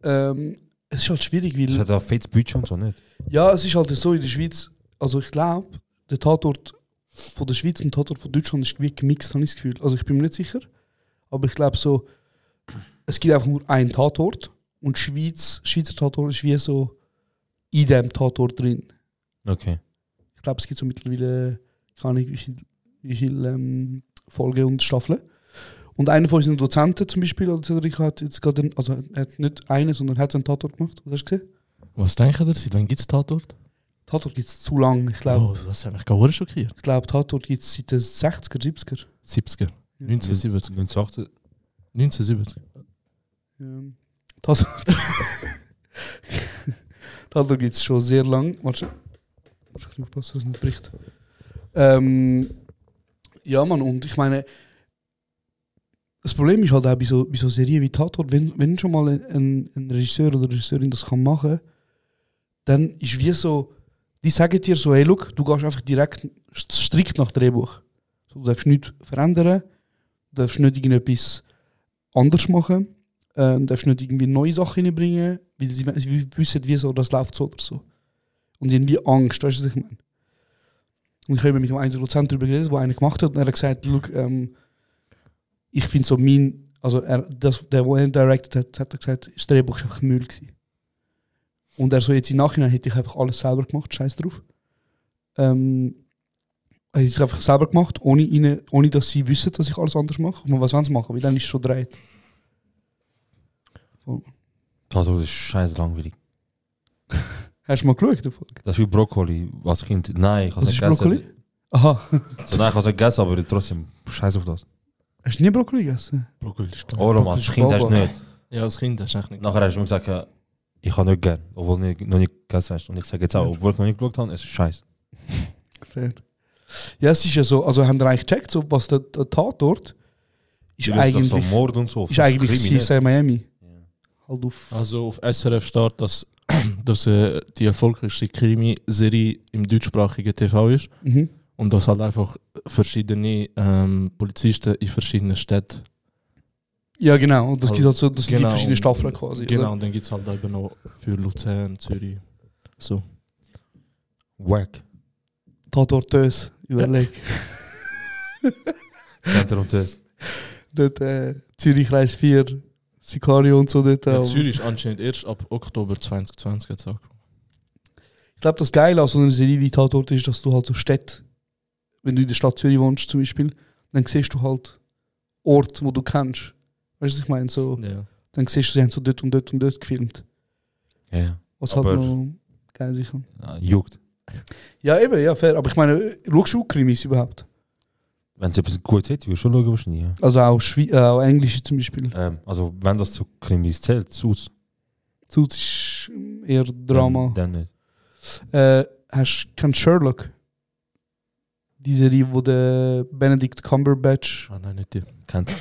ähm, es ist halt schwierig, weil. Das hat ein fettes Budget und so nicht. Ja, es ist halt so in der Schweiz. Also ich glaube, der Tatort von der Schweiz und der Tatort von Deutschland ist wie gemixt, habe ich das Gefühl. Also ich bin mir nicht sicher. Aber ich glaube so, es gibt einfach nur einen Tatort und Schweiz, Schweizer Tatort ist wie so in dem Tatort drin. Okay. Ich glaube, es gibt so mittlerweile, keine Ahnung, wie viel, wie viel ähm, Folgen und Staffeln. Und einer von unseren Dozenten zum Beispiel, oder Cedric, hat jetzt gerade, einen- also er hat nicht einen, sondern hat einen Tatort gemacht. Was hast du gesehen? Was denken ihr? Seit wann gibt es Tatort? Tatort gibt es zu lang, ich glaube. Oh, das hat mich gar nicht schockiert. Ich glaube, Tatort gibt es seit den 60er, 70er. 70er. 1970. 1980. Ja. 1970. Tatort. Tatort gibt es schon sehr lang. Warte. Muss ich aufpassen, dass es nicht bricht. Ähm, ja, Mann, und ich meine, das Problem ist halt auch bei so, bei so Serien wie Tatort, wenn, wenn schon mal ein, ein Regisseur oder Regisseurin das kann machen, dann ist wie so, die sagen dir so, hey, look, du gehst einfach direkt strikt nach Drehbuch. Du darfst nichts verändern, du darfst nicht irgendetwas anders machen, ähm, darfst nicht irgendwie neue Sachen reinbringen, weil sie, sie wissen, wie so das läuft so oder so. Und sie haben wie Angst, weißt du, was ich meine? Und ich habe mit dem einen Dozent darüber geredet, der einer gemacht hat, und er hat gesagt, ähm, ich finde so mein, also er, das, der, der ihn directed hat, hat er gesagt, das Drehbuch ist einfach Müll gewesen. Und er so jetzt im Nachhinein hätte ich einfach alles selber gemacht, scheiß drauf. Ähm, hätte ich einfach selber gemacht, ohne, ihnen, ohne dass sie wissen, dass ich alles anders mache. Und was wollen sie machen? Weil dann ist es schon dreht. Tatort ist scheiße langweilig. Hast du mal geschaut? die Folge? Das ist wie Brokkoli als Kind. Nein, ich habe Was es ist nicht gegessen. Brokkoli? Aha. So, nein, ich habe es nicht gegessen, aber trotzdem, scheiß auf das. Hast du nie Brokkoli gegessen? Brokkoli ist geil. Oh, Mann, als Kind hast du nicht. Ja, als Kind hast du echt nicht. Nachher hast du mir gesagt, ja, ich habe nicht gern, obwohl du noch nicht gegessen hast. Und ich sage jetzt auch, obwohl ich noch nicht geschaut habe, es ist scheiße. Fair. Ja, es ist ja so, also haben wir eigentlich gecheckt, so, was der, der Tatort ist löst doch eigentlich, so Mord und so, ist das eigentlich. CSI Miami. Halt auf. Also auf SRF steht, dass, dass äh, die erfolgreichste Krimi-Serie im deutschsprachigen TV ist. Mhm. Und dass halt einfach verschiedene ähm, Polizisten in verschiedenen Städten. Ja, genau. Und das gibt halt so, das sind die Genau, verschiedenen Staffeln quasi. Genau, Oder? und dann gibt es halt eben noch für Luzern, Zürich. So. Wack. Tatort Tös, überleg. Center und das. dort äh, Zürich Kreis 4, Sicario und so dort. Ja, auch. Zürich ist anscheinend erst ab Oktober 2020 jetzt angefangen. Ich glaube, das Geile an so einer Serie wie Tatort ist, dass du halt so Städte, wenn du in der Stadt Zürich wohnst zum Beispiel, dann siehst du halt Orte, wo du kennst. Weißt du, was ich meine? So, Ja. Dann siehst du, sie haben so dort und dort und dort gefilmt. Ja, ja. Was Aber- halt noch geil sicher. Ja, juckt. Ja, eben, ja, fair. Aber ich meine, schaust du Krimis überhaupt? Wenn es etwas Gutes hätte, würdest du schon schauen, wahrscheinlich. Ja. Also auch, Schwe äh, auch Englische zum Beispiel. Ähm, also, wenn das zu Krimis zählt, Sus. Sonst ist eher Drama. Dann, dann nicht. Äh, hast du kennst Sherlock? Die Serie, wo der Benedict Cumberbatch, Ah, nein, nicht die. Kennt.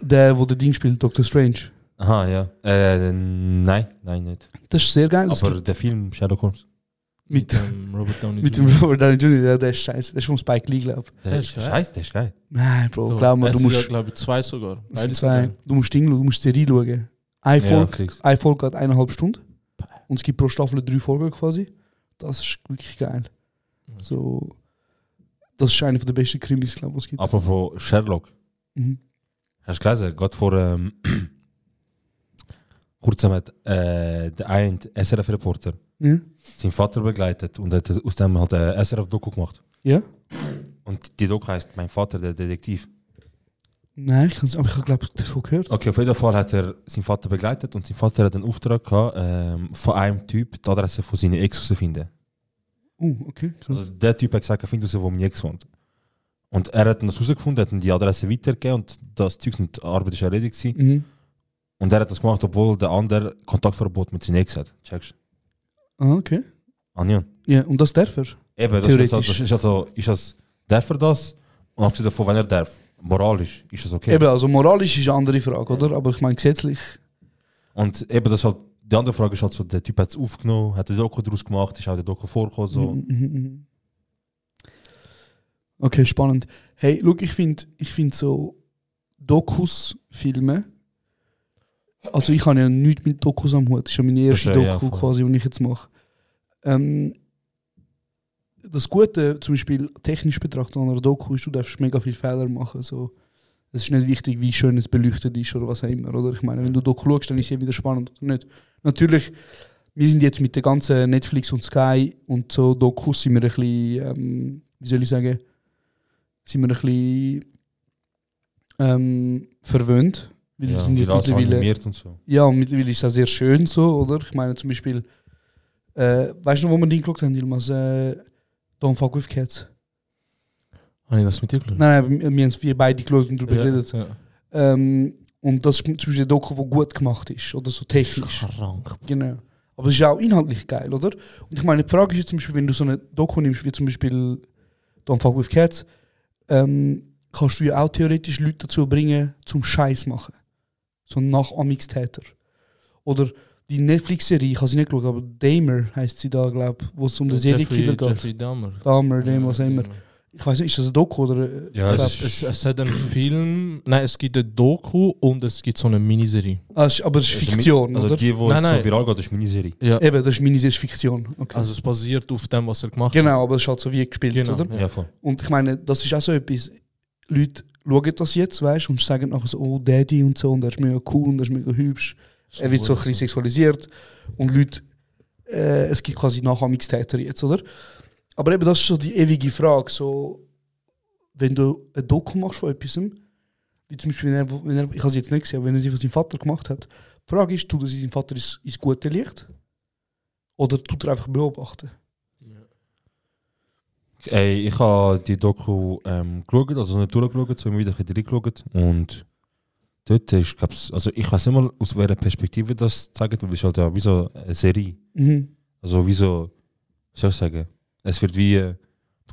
der, wo der Ding spielt, Doctor Strange. Aha, ja. Äh, nein, nein, nicht. Das ist sehr geil. Aber der Film Sherlock Holmes. Mit, dem Robert Downey mit dem Jr. Robert Downey Jr., ja, der ist scheiße. Der ist vom Spike Lee, glaube ich. Der ist scheiße, der ist geil. Nein, Bro, So, glaub es du musst. Ja, glaube ich, zwei sogar. Beide zwei. Du musst Ding, du musst Serie schauen. Eine Ja, Folge, eine Folge hat eineinhalb Stunden. Und es gibt pro Staffel drei Folgen quasi. Das ist wirklich geil. So, das ist einer der besten Krimis, glaube ich, was es gibt. Apropos Sherlock. Mhm. Hast du gelesen? Gerade vor ähm, kurzem hat äh, der ein SRF-Reporter Ja? seinen Vater begleitet und hat aus dem halt eine SRF-Doku gemacht. Ja? Und die Doku heißt Mein Vater, der Detektiv. Nein, ich aber ich glaube, davon gehört. Okay, auf jeden Fall hat er seinen Vater begleitet und sein Vater hat einen Auftrag gehabt, ähm, von einem Typ die Adresse von seinen Ex zu finden. Oh, okay. Krass. Also der Typ hat gesagt, er findet raus, wo meine Ex wohnt. Und er hat das herausgefunden, hat dann die Adresse weitergegeben und das Zeug und die Arbeit ist erledigt. Mhm. Und er hat das gemacht, obwohl der andere Kontaktverbot mit seiner Ex hat. Checkst du? Ah, okay. Anion. Ja, und das darf er. Eben, das ist, also, das ist also, ist das, darf er das? Und abgesehen davon, wenn er darf, moralisch, ist das okay. Eben, also moralisch ist eine andere Frage, oder? Aber ich meine gesetzlich. Und eben, das halt die andere Frage ist halt so, der Typ hat es aufgenommen, hat ein Doku daraus gemacht, ist auch der Doku vorgekommen, so. Mhm, mhm, mhm. Okay, spannend. Hey, look, ich finde ich find so Dokus, Filme. Also ich habe ja nichts mit Dokus am Hut. Das ist ja meine erste ist ja- ja, Doku voll. quasi, die ich jetzt mache. Ähm, das Gute, zum Beispiel technisch betrachtet an einer Doku, ist, du darfst mega viele Fehler machen. So. Es ist nicht wichtig, wie schön es beleuchtet ist oder was auch immer. Oder? Ich meine, wenn du Doku schaust, dann ist es ja wieder spannend oder nicht. Natürlich, wir sind jetzt mit der ganzen Netflix und Sky und so Dokus sind wir ein bisschen, ähm, wie soll ich sagen, sind wir ein bisschen ähm, verwöhnt. Weil Ja, sind jetzt mittlerweile, und so. ja, und mittlerweile ist es auch sehr schön so, oder? Ich meine zum Beispiel, äh, weißt du noch, wo wir den geschaut haben, Yilmaz? Äh, Don't Fuck With Cats. Habe ich das mit dir geschaut? Nein, nein, wir, wir haben wir beide geschaut und darüber geredet. ja. Ähm, und das ist zum Beispiel ein Doku, der gut gemacht ist, oder so technisch. Krank. Genau. Aber es ist auch inhaltlich geil, oder? Und ich meine, die Frage ist jetzt zum Beispiel, wenn du so eine Doku nimmst, wie zum Beispiel Don't Fuck With Cats, ähm, kannst du ja auch theoretisch Leute dazu bringen, zum Scheiß machen. So ein Nachahmungstäter. Oder die Netflix-Serie, ich habe sie nicht geschaut, aber Damer heißt sie da, glaube ich, wo es um den Serienkiller geht. Jeffrey Dahmer. Dahmer, Damer, was auch immer. Ich weiß nicht, ist das ein Doku oder? äh, Ja, es Es, es hat einen Film, nein, es gibt ein Doku und es gibt so eine Miniserie. Ah, aber es ist Also Fiktion, Also oder? die, die Nein, so nein. viral geht, ist Miniserie. Ja. Eben, das ist Miniserie, ist Fiktion. Okay. Also es basiert auf dem, was er gemacht genau, aber es ist halt so wie gespielt, Genau, oder? ja. Ja, voll. Und ich meine, das ist auch so etwas. Leute schauen das jetzt, weißt du, und sagen nachher so, oh, Daddy und so, und er ist mega cool und er ist mega hübsch. Er wird so ein bisschen sexualisiert. Und Leute, äh, es gibt quasi Nachahmungstäter jetzt, oder? Aber eben, das ist so die ewige Frage. So, wenn du ein Doku machst von etwas, wie zum Beispiel, wenn er, wenn er ich habe es jetzt nicht gesehen, aber wenn er sie von seinem Vater gemacht hat, die Frage ist, tut er seinen Vater ins, ins gute Licht? Oder tut er einfach beobachten? Ey, ich habe die Doku ähm, geschaut, also nicht durchgeschaut, sondern wieder reingeschaut. Und dort ist, glaub's, also ich weiß nicht mal, aus welcher Perspektive das zeigt, weil es ist halt ja wie so eine Serie. Mhm. Also wie so, wie soll ich sagen, es wird wie, du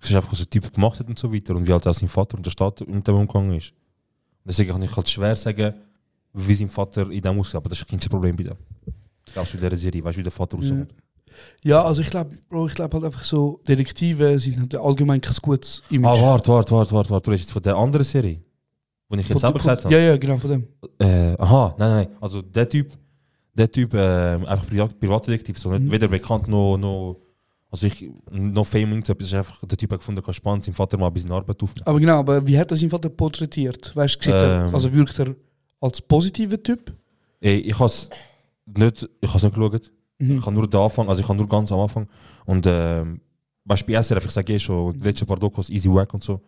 siehst einfach, was der Typ gemacht hat und so weiter und wie halt auch sein Vater und der Staat mit dem umgegangen ist. Deswegen kann ich halt schwer sagen, wie sein Vater in dem aussieht, aber das ist kein Problem bei dem. Selbst bei dieser Serie, weißt du, wie der Vater aussieht. Ja, also ich glaube, Bro, ich glaube halt einfach so, Detektive sind halt allgemein kein gutes Image. Ah, warte, warte, warte, warte, warte, du redest jetzt von der anderen Serie, die ich jetzt selber gesagt habe. Ja, ja, genau, von dem. Äh, aha, nein, nein, nein. Also der Typ, der Typ, äh, einfach Privat Privatdetektiv, so nicht Mhm. weder bekannt noch, noch also ich, noch Fame und so etwas, ist einfach der Typ, gefunden hat, spannend, sein Vater mal ein bisschen Arbeit aufnehmen. Aber genau, aber wie hat er seinen Vater porträtiert? Weißt du, Ähm. also wirkt er als positiver Typ? Ey, ich has nicht, ich has nicht geschaut. Mhm. Ich habe nur den Anfang, also ich habe nur ganz am Anfang. Und ähm, weißt du, bei SRF, ich sage eh schon, die letzten paar Dokus, Easy Wack und so,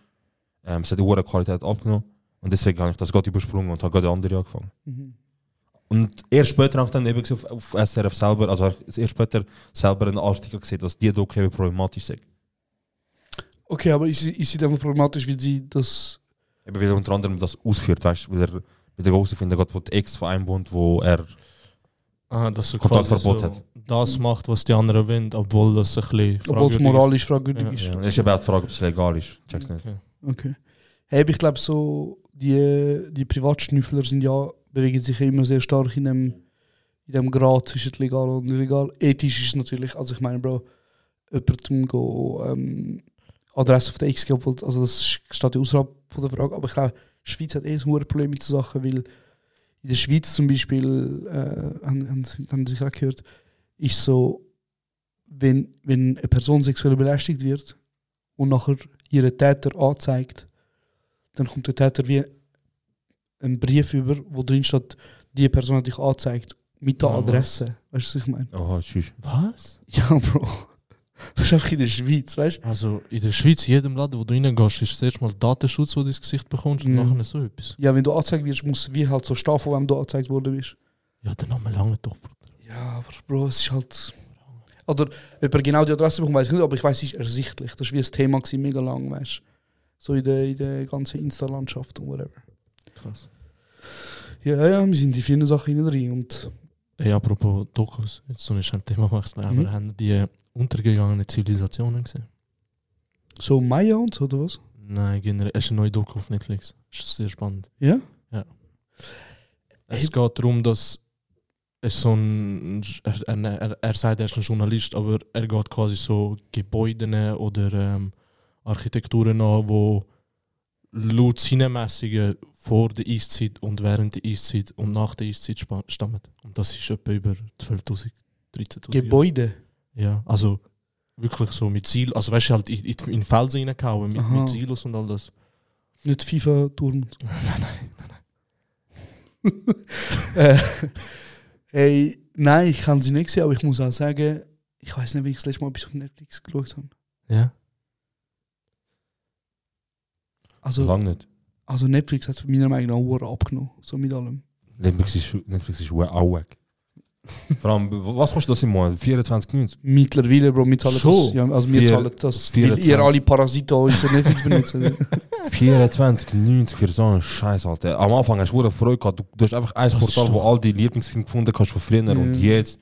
ähm, es hat die hohe Qualität abgenommen. Und deswegen habe ich das gerade übersprungen und habe gerade die andere angefangen. Mhm. Und erst später habe ich dann eben auf, auf SRF selber, also erst später selber einen Artikel gesehen, dass die Doku eben problematisch sind. Okay, aber ist, sie- ist sie dann problematisch, wie sie das. Eben weil er unter anderem das ausführt, weißt du, weil er mit der Großen finden geht, wo die Ex von einem wohnt, wo er Ah, dass er Kontaktverbot quasi so hat. das macht, was die anderen wollen, obwohl das ein bisschen Obwohl es fragwürdig moralisch fragwürdig Ja. ist. Ja, ist eben auch die Frage, ob es legal ist. Check's nicht. Okay. Okay. Hey, aber ich glaube, so, die, die Privatschnüffler sind ja, bewegen sich ja immer sehr stark in dem, in dem Grad zwischen legal und illegal. Ethisch ist natürlich, also ich meine, Bro, jemandem go, ähm, Adresse auf der X geben, obwohl- also das steht ja außerhalb von der Frage, aber ich glaube, die Schweiz hat eh ein hohes Problem mit so Sachen, weil in der Schweiz zum Beispiel, äh, haben, haben, haben Sie gerade gehört, ist so, wenn, wenn eine Person sexuell belästigt wird und nachher ihren Täter anzeigt, dann kommt der Täter wie einen Brief über, wo drin steht, die Person hat dich angezeigt, mit der Ja, was? Adresse. Weißt du, was ich meine? Aha, tschüss. Was? Ja, Bro. Das ist einfach in der Schweiz, weißt du? Also in der Schweiz, in jedem Laden, wo du reingehst, ist zuerst mal Datenschutz, wo du ins Gesicht bekommst und Mhm. nachher so etwas. Ja, wenn du angezeigt wirst, muss wie halt so stehen, von wem du angezeigt worden bist. Ja, der Name lange doch, Bruder. Ja, aber Bro, es ist halt. Oder ob er genau die Adresse bekommt, weiß ich nicht, aber ich weiß, es ist ersichtlich. Das war wie ein Thema, gewesen, mega lang, weißt du? So in der, in der ganzen Insta-Landschaft und whatever. Krass. Ja, ja, wir sind in vielen Sachen hinein drin und. Hey, apropos Dokus, jetzt so ein Themawechsel, aber Mhm. haben die untergegangenen Zivilisationen gesehen? So Maya und so, oder was? Nein, generell. Es ist eine neue Doku auf Netflix. Ist sehr spannend. Ja? Es geht darum, dass ist so ein, er, er, er, er sagt, er ist ein Journalist, aber er geht quasi so Gebäude oder ähm, Architekturen an, wo laut seinen vor der Eiszeit und während der Eiszeit und nach der Eiszeit stammen. Und das ist etwa über 12.000, 13.000 Jahre. Gebäude. Ja, also wirklich so mit Ziel, also weißt du, halt in, in Felsen reingehauen, mit, Aha. mit Silos und all das. Nicht FIFA-Turm. äh, hey, nein, ich kann sie nicht sehen, aber ich muss auch sagen, ich weiß nicht, wie ich das letzte Mal etwas auf Netflix geschaut habe. Ja. Also, Lang nicht. also Netflix hat meiner Meinung nach Uhr abgenommen, so mit allem. Netflix ist, Netflix ist auch weg. Vor allem, was kostet das im Monat? 24,90? Mittlerweile, Bro, wir zahlen das. Schon? Ja, also wir Vier- zahlen das, weil 24. ihr alle Parasiten unser Netflix benutzen. 24,90 für so einen Scheiß, Alter. Am Anfang hast du eine Freude gehabt. Du, du hast einfach ein Das Portal, wo all die Lieblingsfilme gefunden hast von früher. Und Mhm. jetzt,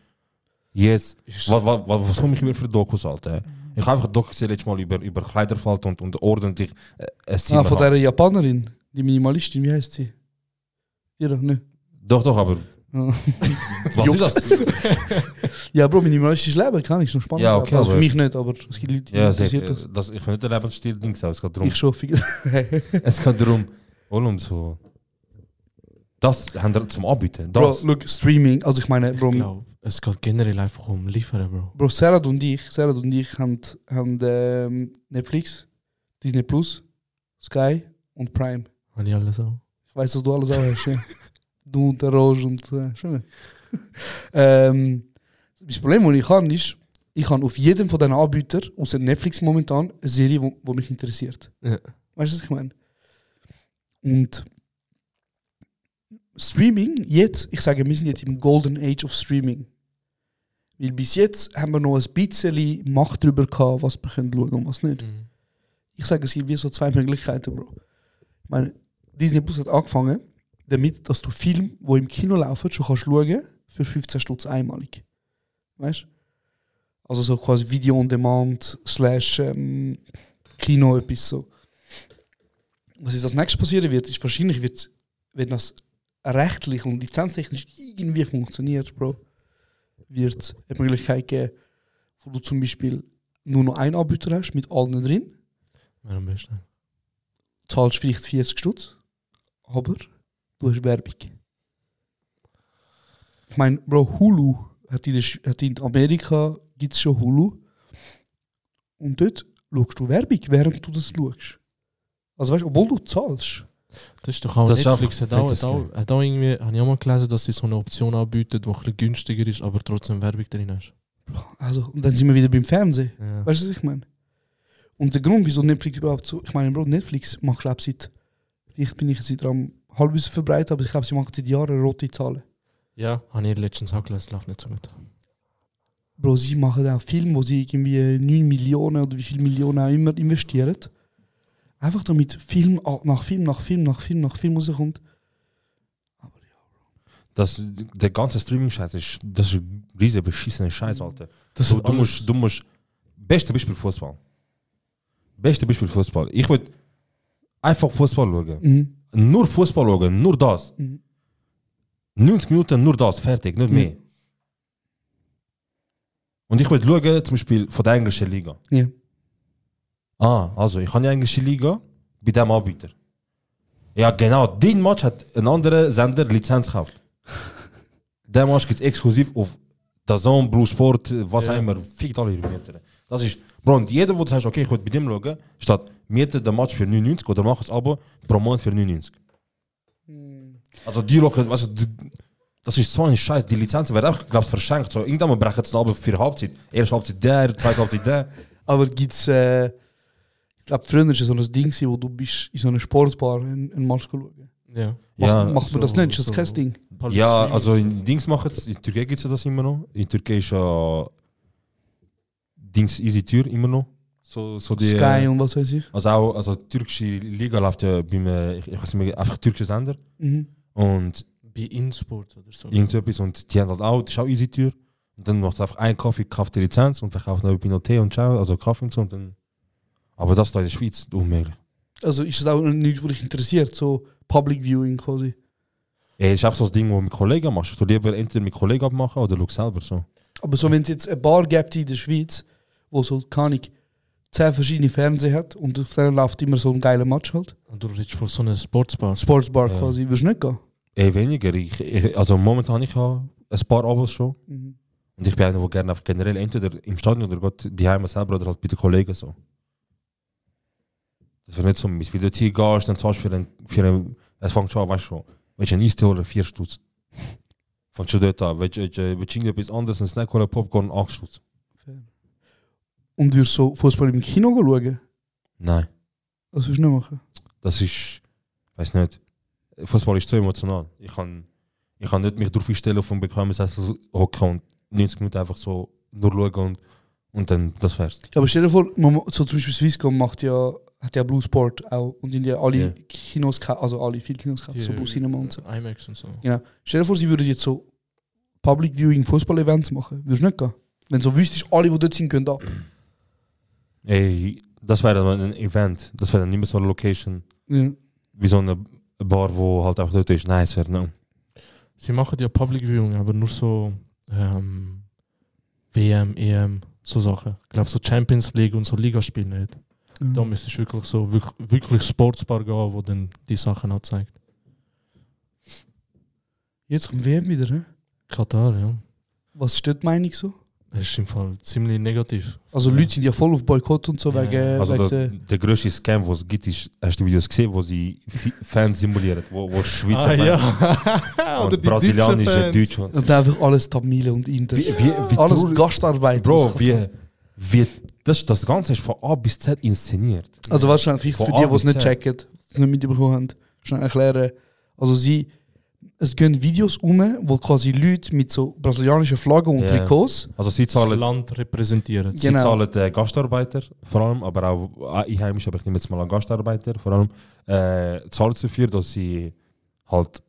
jetzt, was, was, was, was komme ich über für Dokus, Alter? Ich habe einfach Dokus gesehen letztes Mal über, über Kleiderfalten und, und ordentlich äh, ein ah, Zimmer von der Japanerin, die Minimalistin, wie heißt sie? Ja, ne? Doch, doch, aber Ja. was ist das? Ja, Bro, minimalistisches Leben kann ich noch spannend. Ja, okay, also für mich nicht, aber es gibt Leute, die ja, interessiert das. das. Ich finde nicht der Lebensstil-Ding, aber es geht darum. Ich schon. Es geht darum, um so. Das haben wir zum Anbieten. Bro, Das. look, Streaming, also ich meine, Ich Bro, glaube, es geht generell einfach um Liefern, Bro. Bro Serhat und ich, Serhat und ich haben, haben ähm, Netflix, Disney Plus, Sky und Prime. Habe ich alles auch. Ich weiß, dass du alles auch hast, ja. Du und der Roche und äh, schon. ähm, das Problem, das ich habe, ist, ich habe auf jedem von diesen Anbietern, außer Netflix momentan, eine Serie, die die mich interessiert. Ja. Weißt du, was ich meine? Und Streaming, jetzt, ich sage, wir sind jetzt im Golden Age of Streaming. Weil bis jetzt haben wir noch ein bisschen Macht darüber gehabt, was wir können schauen und was nicht. Mhm. Ich sage, es gibt wie so zwei Möglichkeiten, Bro. Ich meine, Disney Plus hat angefangen, damit, dass du Filme, die im Kino laufen, schon kannst schauen für 15 Stutz einmalig. Weißt Also so quasi Video on Demand slash ähm, Kino, etwas so. Was jetzt als nächstes passieren wird, ist wahrscheinlich, wird, wenn das rechtlich und lizenztechnisch irgendwie funktioniert, Bro, wird es eine Möglichkeit geben, wo du zum Beispiel nur noch einen Anbieter hast mit allen drin Wäre am besten. zahlst vielleicht 40 Stutz, aber du hast Werbung. Ich meine, Bro, Hulu hat in, hat in Amerika gibt es schon Hulu. Und dort schaust du Werbung, während du das schaust. Also weißt du, obwohl du zahlst. Das ist doch auch Das ist Netflix einfach hat auch, hat auch, hat auch irgendwie, habe ich auch mal gelesen, dass sie so eine Option anbieten, die ein bisschen günstiger ist, aber trotzdem Werbung drin hast. Also, und dann sind wir wieder beim Fernsehen. Ja. Weißt du, was ich meine? Und der Grund, wieso Netflix überhaupt so. Ich meine, Bro, Netflix macht, glaube ich, seit. Vielleicht bin ich jetzt seit am halbes verbreitet, aber ich glaube, sie machen seit Jahren rote Zahlen. Ja, habe ich letztens auch gelesen, läuft nicht so gut. Bro, sie machen auch Filme, wo sie irgendwie 9 Millionen oder wie viele Millionen auch immer investieren. Einfach damit Film nach Film nach Film nach Film nach Film rauskommt. Das, der ganze Streaming-Scheiß ist, das ist ein riesen beschissener Scheiß, Alter. Das Du, ist du, musst, du musst. Beste Beispiel Fußball. Beste Beispiel Fußball. Ich würde einfach Fußball schauen. Mhm. Nur Fußball schauen, nur das. Mhm. 90 Minuten, nur das, fertig, nicht mehr. Und ich würde schauen, zum Beispiel von der englischen Liga. Ja. Ah, also ich habe die englische Liga bei dem Anbieter. Ja, genau, den Match hat ein anderer Sender Lizenz gekauft. der Match gibt es exklusiv auf Dazon, Blue Sport, was Ja. auch immer. Fickt alle ihre Mieter. Das ist, Bro, und jeder, wo du sagst, okay, ich will bei dem schauen, statt miete den Match für 99 oder mach ein Abo pro Monat für 99. Also die Leute, weißt du, das ist so ein Scheiß. Die Lizenzen werden auch, glaubst verschenkt. So, irgendwann brechen sie aber für Halbzeit. Erste Halbzeit der, zweite Halbzeit der. Aber gibt es. Äh, glaube, früher war so ein Ding, wo du bist in so einer Sportbar einen, einen Match schauen Ja. Ja, Macht, man das so- nicht? Ist das so- kein Ding? Ja, also in Dings machen es, in Türkei gibt es das immer noch. In Türkei ist ja Dings Easy Tür immer noch. So, so die, Sky und was weiß ich. Also auch, also die türkische Liga läuft ja beim, ich, ich weiß nicht mehr, einfach türkische Sender. Mhm. Und Bei InSport oder so. irgendetwas und die haben halt auch, das ist auch Easy Tür. Und dann macht einfach einen Kaffee, kauft die Lizenz und verkauft noch bei Tee und Ciao, also Kaffee und so. Und dann, aber das da in der Schweiz, unmöglich. Also ist es auch nicht, was dich interessiert, so Public Viewing quasi. Ey, ist einfach so das Ding, das du mit Kollegen machst. Du lieber entweder mit Kollegen abmachen oder schau selber so. Aber so, wenn es jetzt ein Bar gibt in der Schweiz, wo so, keine Ahnung, zehn verschiedene Fernseher hat und auf denen läuft immer so ein geiler Match halt. Und du redest von so einem Sportsbar. Sportsbar Ja. quasi, würdest du nicht gehen? Ey, weniger. Ich, also momentan ich habe ein paar Abos schon. Mhm. Und ich bin einer, der gerne einfach generell entweder im Stadion oder Gott die Heime selber oder halt bei den Kollegen so. Das wäre nicht so, wenn du hier gehst, dann zahlst du für einen, für einen es fängt schon an, weißt du schon, willst du einen Eistee holen, vier Stutz. Fängt schon dort an, willst du willst du- willst du irgendetwas anderes, einen Snack holen, Popcorn, acht Stutz. Und würdest du so Fußball im Kino schauen? Nein, Das würdest du nicht machen. das ist, weiß nicht, Fußball ist zu emotional. Ich kann, ich kann nicht mich drauf einstellen, auf einen bequemen Sessel hocken und 90 Minuten einfach so nur schauen und, und dann das wär's. Aber stell dir vor, man, so zum Beispiel Swisscom macht ja, hat ja Blue Sport auch und in ja alle Ja. Kinos, also alle, viele Kinos gehabt, so Blue Cinema und so. IMAX und so. Genau. Stell dir vor, sie würden jetzt so Public Viewing Fußball-Events machen. Würdest du nicht gehen? Wenn du so wüsstest, alle, die dort sind, können da. Ey, das wäre dann ein Event. Das wäre dann nicht mehr so eine Location Ja. wie so eine Bar, wo halt einfach dort ist. Nein, es wäre no. Sie machen ja Public Viewing, aber nur so ähm, WM, EM, so Sachen. Ich glaube, so Champions League und so Ligaspiele nicht. Mhm. Da müsstest du wirklich so wirklich, wirklich Sportsbar gehen, wo dann die Sachen auch zeigt. Jetzt kommt WM wieder, ne? Katar, ja. Was ist dort die Meinung so? Das ist im Fall ziemlich negativ. Also Leute sind ja voll auf Boykott und so Ja. wegen, Also wegen der, der, größte Scam, was es gibt, ist, hast du Videos gesehen, wo sie Fans simulieren, wo, wo Schweizer Ah, Fans ja. und brasilianische, deutsche und einfach alles Tamilen und Inder. wie, wie, wie alles traurig- Gastarbeit. Bro, wie, wie das, das Ganze ist von A bis Z inszeniert. Also Von für A die, die es nicht checken, es nicht mitbekommen haben, schnell erklären. Also sie, es gehen Videos um, wo quasi Leute mit so brasilianischen Flaggen und Ja. Trikots, Also sie Das zahlen, Land repräsentieren. sie Genau. zahlen äh, Gastarbeiter vor allem, aber auch Einheimische, aber ich nehme jetzt mal an Gastarbeiter vor allem, äh, zahlen dafür, dass sie halt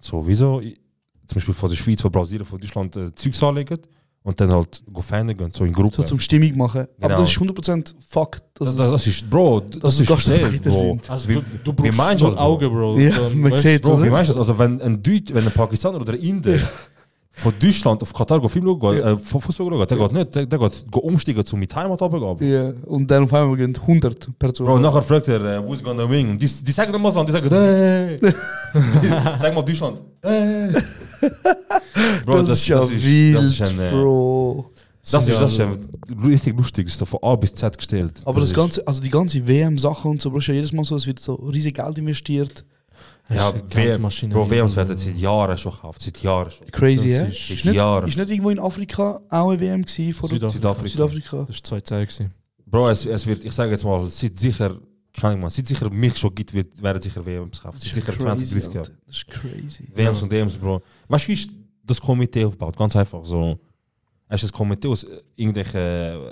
sowieso zum Beispiel von der Schweiz, von Brasilien, von Deutschland äh, Zeugs anlegen und dann halt gehen, so in so Gruppen. zum Stimmung machen. Aber Genau. das ist 100% Fakt. das, Das das, das ist, Bro, das, dass es ist Gastarbeiter gesehen, Bro. sind. Also wie, du, du wie brauchst meinst nur das, Bro? Augen, Bro. Ja, Dann, man weißt- sieht Bro, wie meinst du das? Also wenn ein Deutsch, wenn ein Pakistaner oder ein Inder von Deutschland auf Katar go Film schauen, Ja. äh, von Fußball schauen, der geht nicht, der, der geht go umsteigen zu mit Heimat runtergehen. Ja, und dann auf einmal gehen 100 Personen. Bro, nachher fragt er, äh, who's gonna win? Und die, die sagen dann Masland, die sagen, hey. Sag mal Deutschland. Hey. Bro, das, ist ja wild, das ist ein, Bro. das ist, Ja, das ist ein richtig lustig, ist von A bis Z gestellt. Aber das ist- ganze, also die ganze WM-Sache und so, Bro, ist ja jedes Mal so, es wird so riesig Geld investiert. Ja, Das Geldmaschine. Bro, WMs werden seit Jahren schon gekauft, seit Jahren schon. Crazy, Das ja? ist- Jahren. ist nicht irgendwo in Afrika auch eine WM gewesen? Vor Südafrika. Südafrika. Südafrika. Das war 2010. Bro, es, es wird, ich sage jetzt mal, seit sicher, keine Ahnung, seit sicher mich schon gibt, wird, werden sicher WMs gekauft. Seit sicher 20, 30 Jahre. Das ist crazy. WMs und DMs, Bro. Weißt du, wie ist das Komitee aufgebaut? Ganz einfach so. Es ist ein Komitee aus irgendwelchen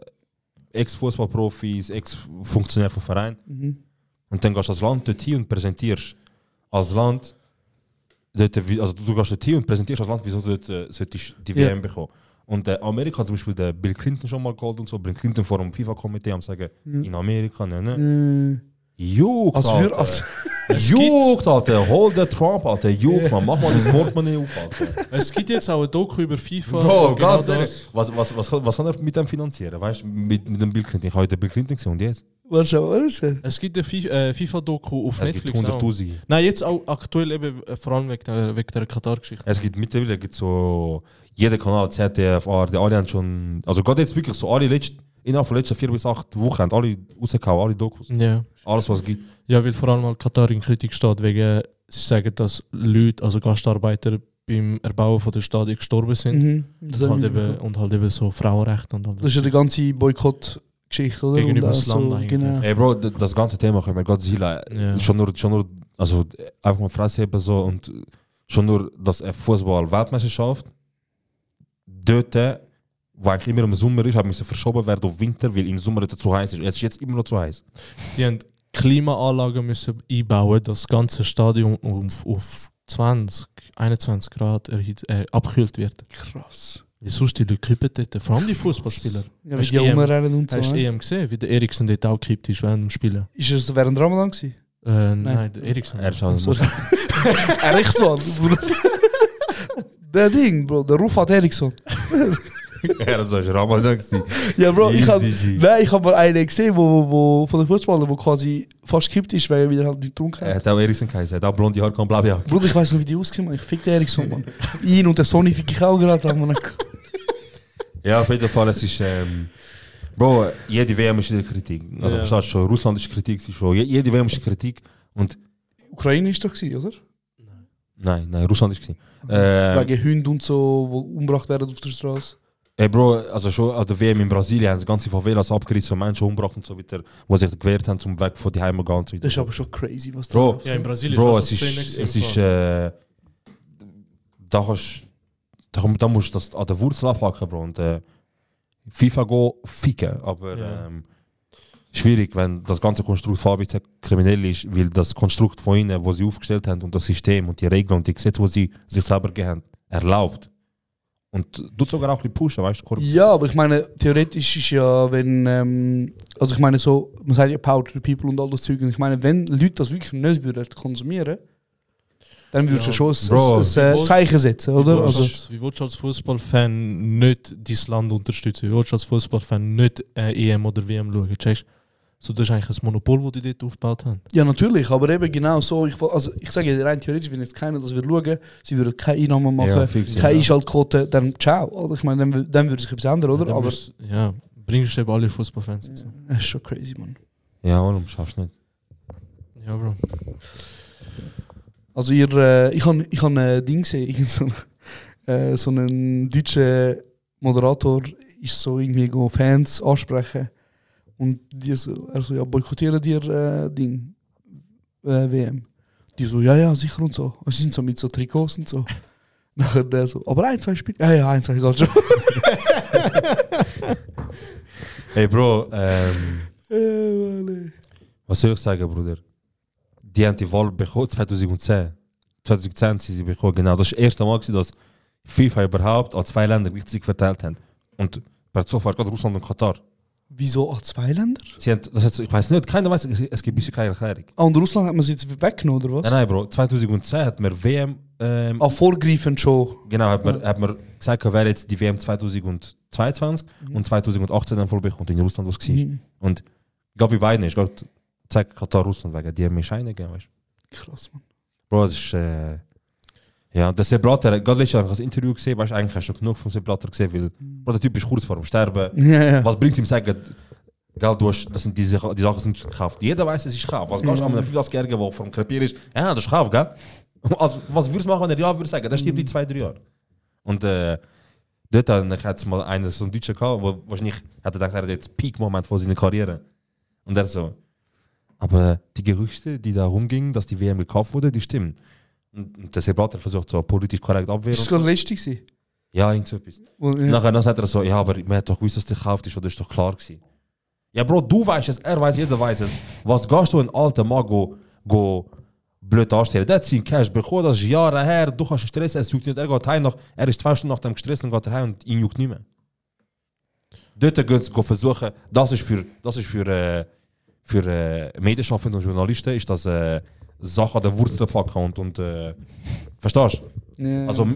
Ex-Fußballprofis, Ex-Funktionären vom Verein. Mhm. Und dann gehst du als Land dort hin und präsentierst als Land, dort, also du gehst dort hin und präsentierst als Land, wieso du dort äh, solltest die Ja. WM bekommen. Und äh, Amerika hat zum Beispiel der Bill Clinton schon mal geholt und so. Bill Clinton vor dem FIFA-Komitee am sagen, in Amerika, ne, ne. Äh, Juckt, als Alter. als, Juckt, Alter. Hol den Trump, Alter. Juckt, man. Mach mal das Portemonnaie auf, Alter. Es gibt jetzt auch ein Doku über FIFA. Bro, wo ganz genau ehrlich. Was, was, was, was kann er mit dem finanzieren? Weißt du, mit, mit dem Bill Clinton. Ich habe heute Bill Clinton gesehen und jetzt? Was ist das? Es gibt ein Fi- äh, FIFA-Doku auf Es gibt Netflix. auch. 100'000. Nein, jetzt auch aktuell eben, äh, vor allem wegen der, wegen der Katar-Geschichte. Es gibt mittlerweile gibt so jeder Kanal, ZDF, ARD, alle haben schon, also gerade jetzt wirklich so alle letzten, innerhalb von letzten vier bis acht Wochen haben alle rausgehauen, alle Dokus. Ja. Alles was es gibt. ja, weil vor allem mal Katar in Kritik steht, wegen, sie sagen, dass Leute, also Gastarbeiter, beim Erbauen von der Stadien gestorben sind. Mhm. Und, haben halt eben, und halt eben so Frauenrechte und alles. das ist ja die ganze Boykott-Geschichte, oder? Gegenüber das Land so, eigentlich. genau. Ey Bro, das ganze Thema können wir Gott Zila, Ja. schon nur, schon nur, also einfach mal Fresse heben so und schon nur, dass eine Fußball-Weltmeisterschaft dort, wo eigentlich immer im Sommer ist, hat müssen verschoben werden auf Winter, weil im Sommer zu heiß ist. Es ist jetzt immer noch zu heiß. Die haben Klimaanlagen müssen einbauen, dass das ganze Stadion auf, auf 20, 21 Grad erhit, äh, abgekühlt wird. Krass. Wie sonst die Leute kippen dort, vor allem die Fußballspieler. Ja, weil Hast die rumrennen und so. Hast du? EM gesehen, wie der Eriksen dort auch gekippt ist während dem Spielen? Ist das während Ramadan gewesen? Äh, nein, der Eriksson. Er ist auch Sorry. Eriksson, Bruder. Der Ding, Bro, der Rufat Eriksson. Er ist ein Ramadan. Ja, Bro, ich hab, Easy G. nein, ich hab mal einen gesehen, wo, wo, von den Fußballern, der quasi fast gekippt ist, weil er wieder halt nicht getrunken Er hat. hat auch Eriksen geheißen. Er hat auch blonde Haare, blaue Jacke. Bruder, ich weiß noch, wie die ausgesehen haben. Ich fick den Eriksson, Mann. Ihn und der Sony fick ich auch gerade. Mann. Ja, auf jeden Fall, es ist. Ähm, Bro, jede WM ist in der Kritik. Also, Ja. verstehst du schon? Russland ist Kritik, schon. Je- Jede WM ist Kritik. Und Ukraine ist doch gewesen, oder? nein, nein, Russland ist gewesen. Ähm, Wegen Hunde und so, die umgebracht werden auf der Straße. Ey, Bro, also schon an der WM in Brasilien haben sie ganze Favelas abgerissen und Menschen umgebracht und so weiter, die sich gewehrt haben, zum Weg von die Heime zu gehen und so weiter. Das ist aber schon crazy, was da Bro. Ja, in Brasilien Bro, ist es das ist, es ist, äh, da kannst, da, da musst du das an der Wurzel abhaken, Bro. Und, äh, FIFA go ficken, aber Ja. ähm, schwierig, wenn das ganze Konstrukt von ABC kriminell ist, weil das Konstrukt von ihnen, wo sie aufgestellt haben und das System und die Regeln und die Gesetze, die sie sich selber gegeben haben, erlaubt. Und tut sogar auch ein bisschen pushen, weißt du, Korruption. Ja, aber ich meine, theoretisch ist ja, wenn, ähm, also ich meine so, man sagt ja Power to the People und all das Zeug, und ich meine, wenn Leute das wirklich nicht würden konsumieren, dann würdest du Ja, schon ein, Bro, ein, ein, ein Zeichen setzen, Wie oder? willst du Also, als- Wie willst du als Fußballfan nicht dein Land unterstützen? Wie willst du als Fußballfan nicht äh, EM oder WM schauen? Checkst? So, das ist eigentlich ein Monopol, das die dort aufgebaut haben. ja, natürlich, aber eben genau so, ich, also ich sage ja rein theoretisch, wenn jetzt keiner das würde schauen, sie würden keine Einnahmen machen, Ja, fix, keine ja. Einschaltquote, dann ciao, oder? Ich meine, dann, dann würde sich etwas ändern, oder? Dann aber musst- ja, bringst du eben alle Fußballfans dazu. das ist schon crazy, man. Ja, warum schaffst du nicht? Ja, Bro. Also ihr, äh, ich habe ich hab ein Ding gesehen, so, äh, so einen deutschen Moderator ist so irgendwie go Fans ansprechen und die so, er so, ja, boykottieren dir äh, Ding, äh, WM. Die so, ja, ja, sicher und so. Und sie sind so mit so Trikots und so. Nachher der so, aber ein, zwei Spiele? Ja, ja, ein, zwei geht schon. Hey, Bro, ähm, Äh, Mann, was soll ich sagen, Bruder? Die haben die Wahl bekommen 2010. 2010 sind sie bekommen, genau. Das war das erste Mal, dass FIFA überhaupt an zwei Länder gleichzeitig verteilt haben. Und per Zufall gerade Russland und Katar. Wieso an zwei Länder? Sie haben, das hat, ich weiß nicht, keiner weiß, es, gibt bisher keine Erklärung. Ah, und Russland hat man sie jetzt weggenommen, oder was? Nein, nein, Bro, 2010 hat man WM, ähm, Ah, vorgreifend schon. genau, hat man, hat man gesagt, wer jetzt die WM 2022 und 2018 dann bekommt in Russland, was war. Mhm. Und gerade bei beiden ist, gerade zeigt Katar Russland wegen, die haben mir Scheine gegeben, weißt du. Krass, man. Bro, das ist, äh, ja, der Sepp Blatter, gerade letztes Jahr habe ich das Interview gesehen, weißt du, eigentlich hast du genug von Sepp Blatter gesehen, weil, Bro, der Typ ist kurz vor dem Sterben. Ja, ja. Was bringt ihm sagen, gell, du hast, das sind diese, die Sachen sind gekauft. Jeder weiß, es ist gekauft. Was gehst du an einem 85-Jährigen, der vom Krepier ist? Ja, das ist gekauft, gell? Also, was würdest du machen, wenn er ja würde sagen? Das stirbt in zwei, drei Jahren. Und äh, dort hat es mal einen, so einen Deutschen gehabt, wo wahrscheinlich hat er gedacht, er hat jetzt Peak-Moment von seiner Karriere. Und er so, aber die Gerüchte, die da rumgingen, dass die WM gekauft wurde, die stimmen. Und und der Sepp Blatter versucht so politisch korrekt abwehren. Ist das und gerade lustig gewesen? Ja, irgend so etwas. Wo- ja. Nachher dann sagt er so, ja, aber man hat doch gewusst, dass der gekauft ist, oder ist doch klar gewesen. Ja, Bro, du weißt es, er weiß, jeder weiß es. Was gehst du einen alten Mann go, go blöd darstellen? Der hat seinen Cash bekommen, das ist Jahre her, du hast Stress, es juckt nicht, er geht heim, noch, er ist zwei Stunden nach dem gestresst und geht heim und ihn juckt nicht mehr. Dort sie go versuchen, das ist für, das ist für, äh, für äh, Medienschaffende und Journalisten, ist das äh, Sache an der Wurzel packen und, und äh, verstehst du? Ja. Also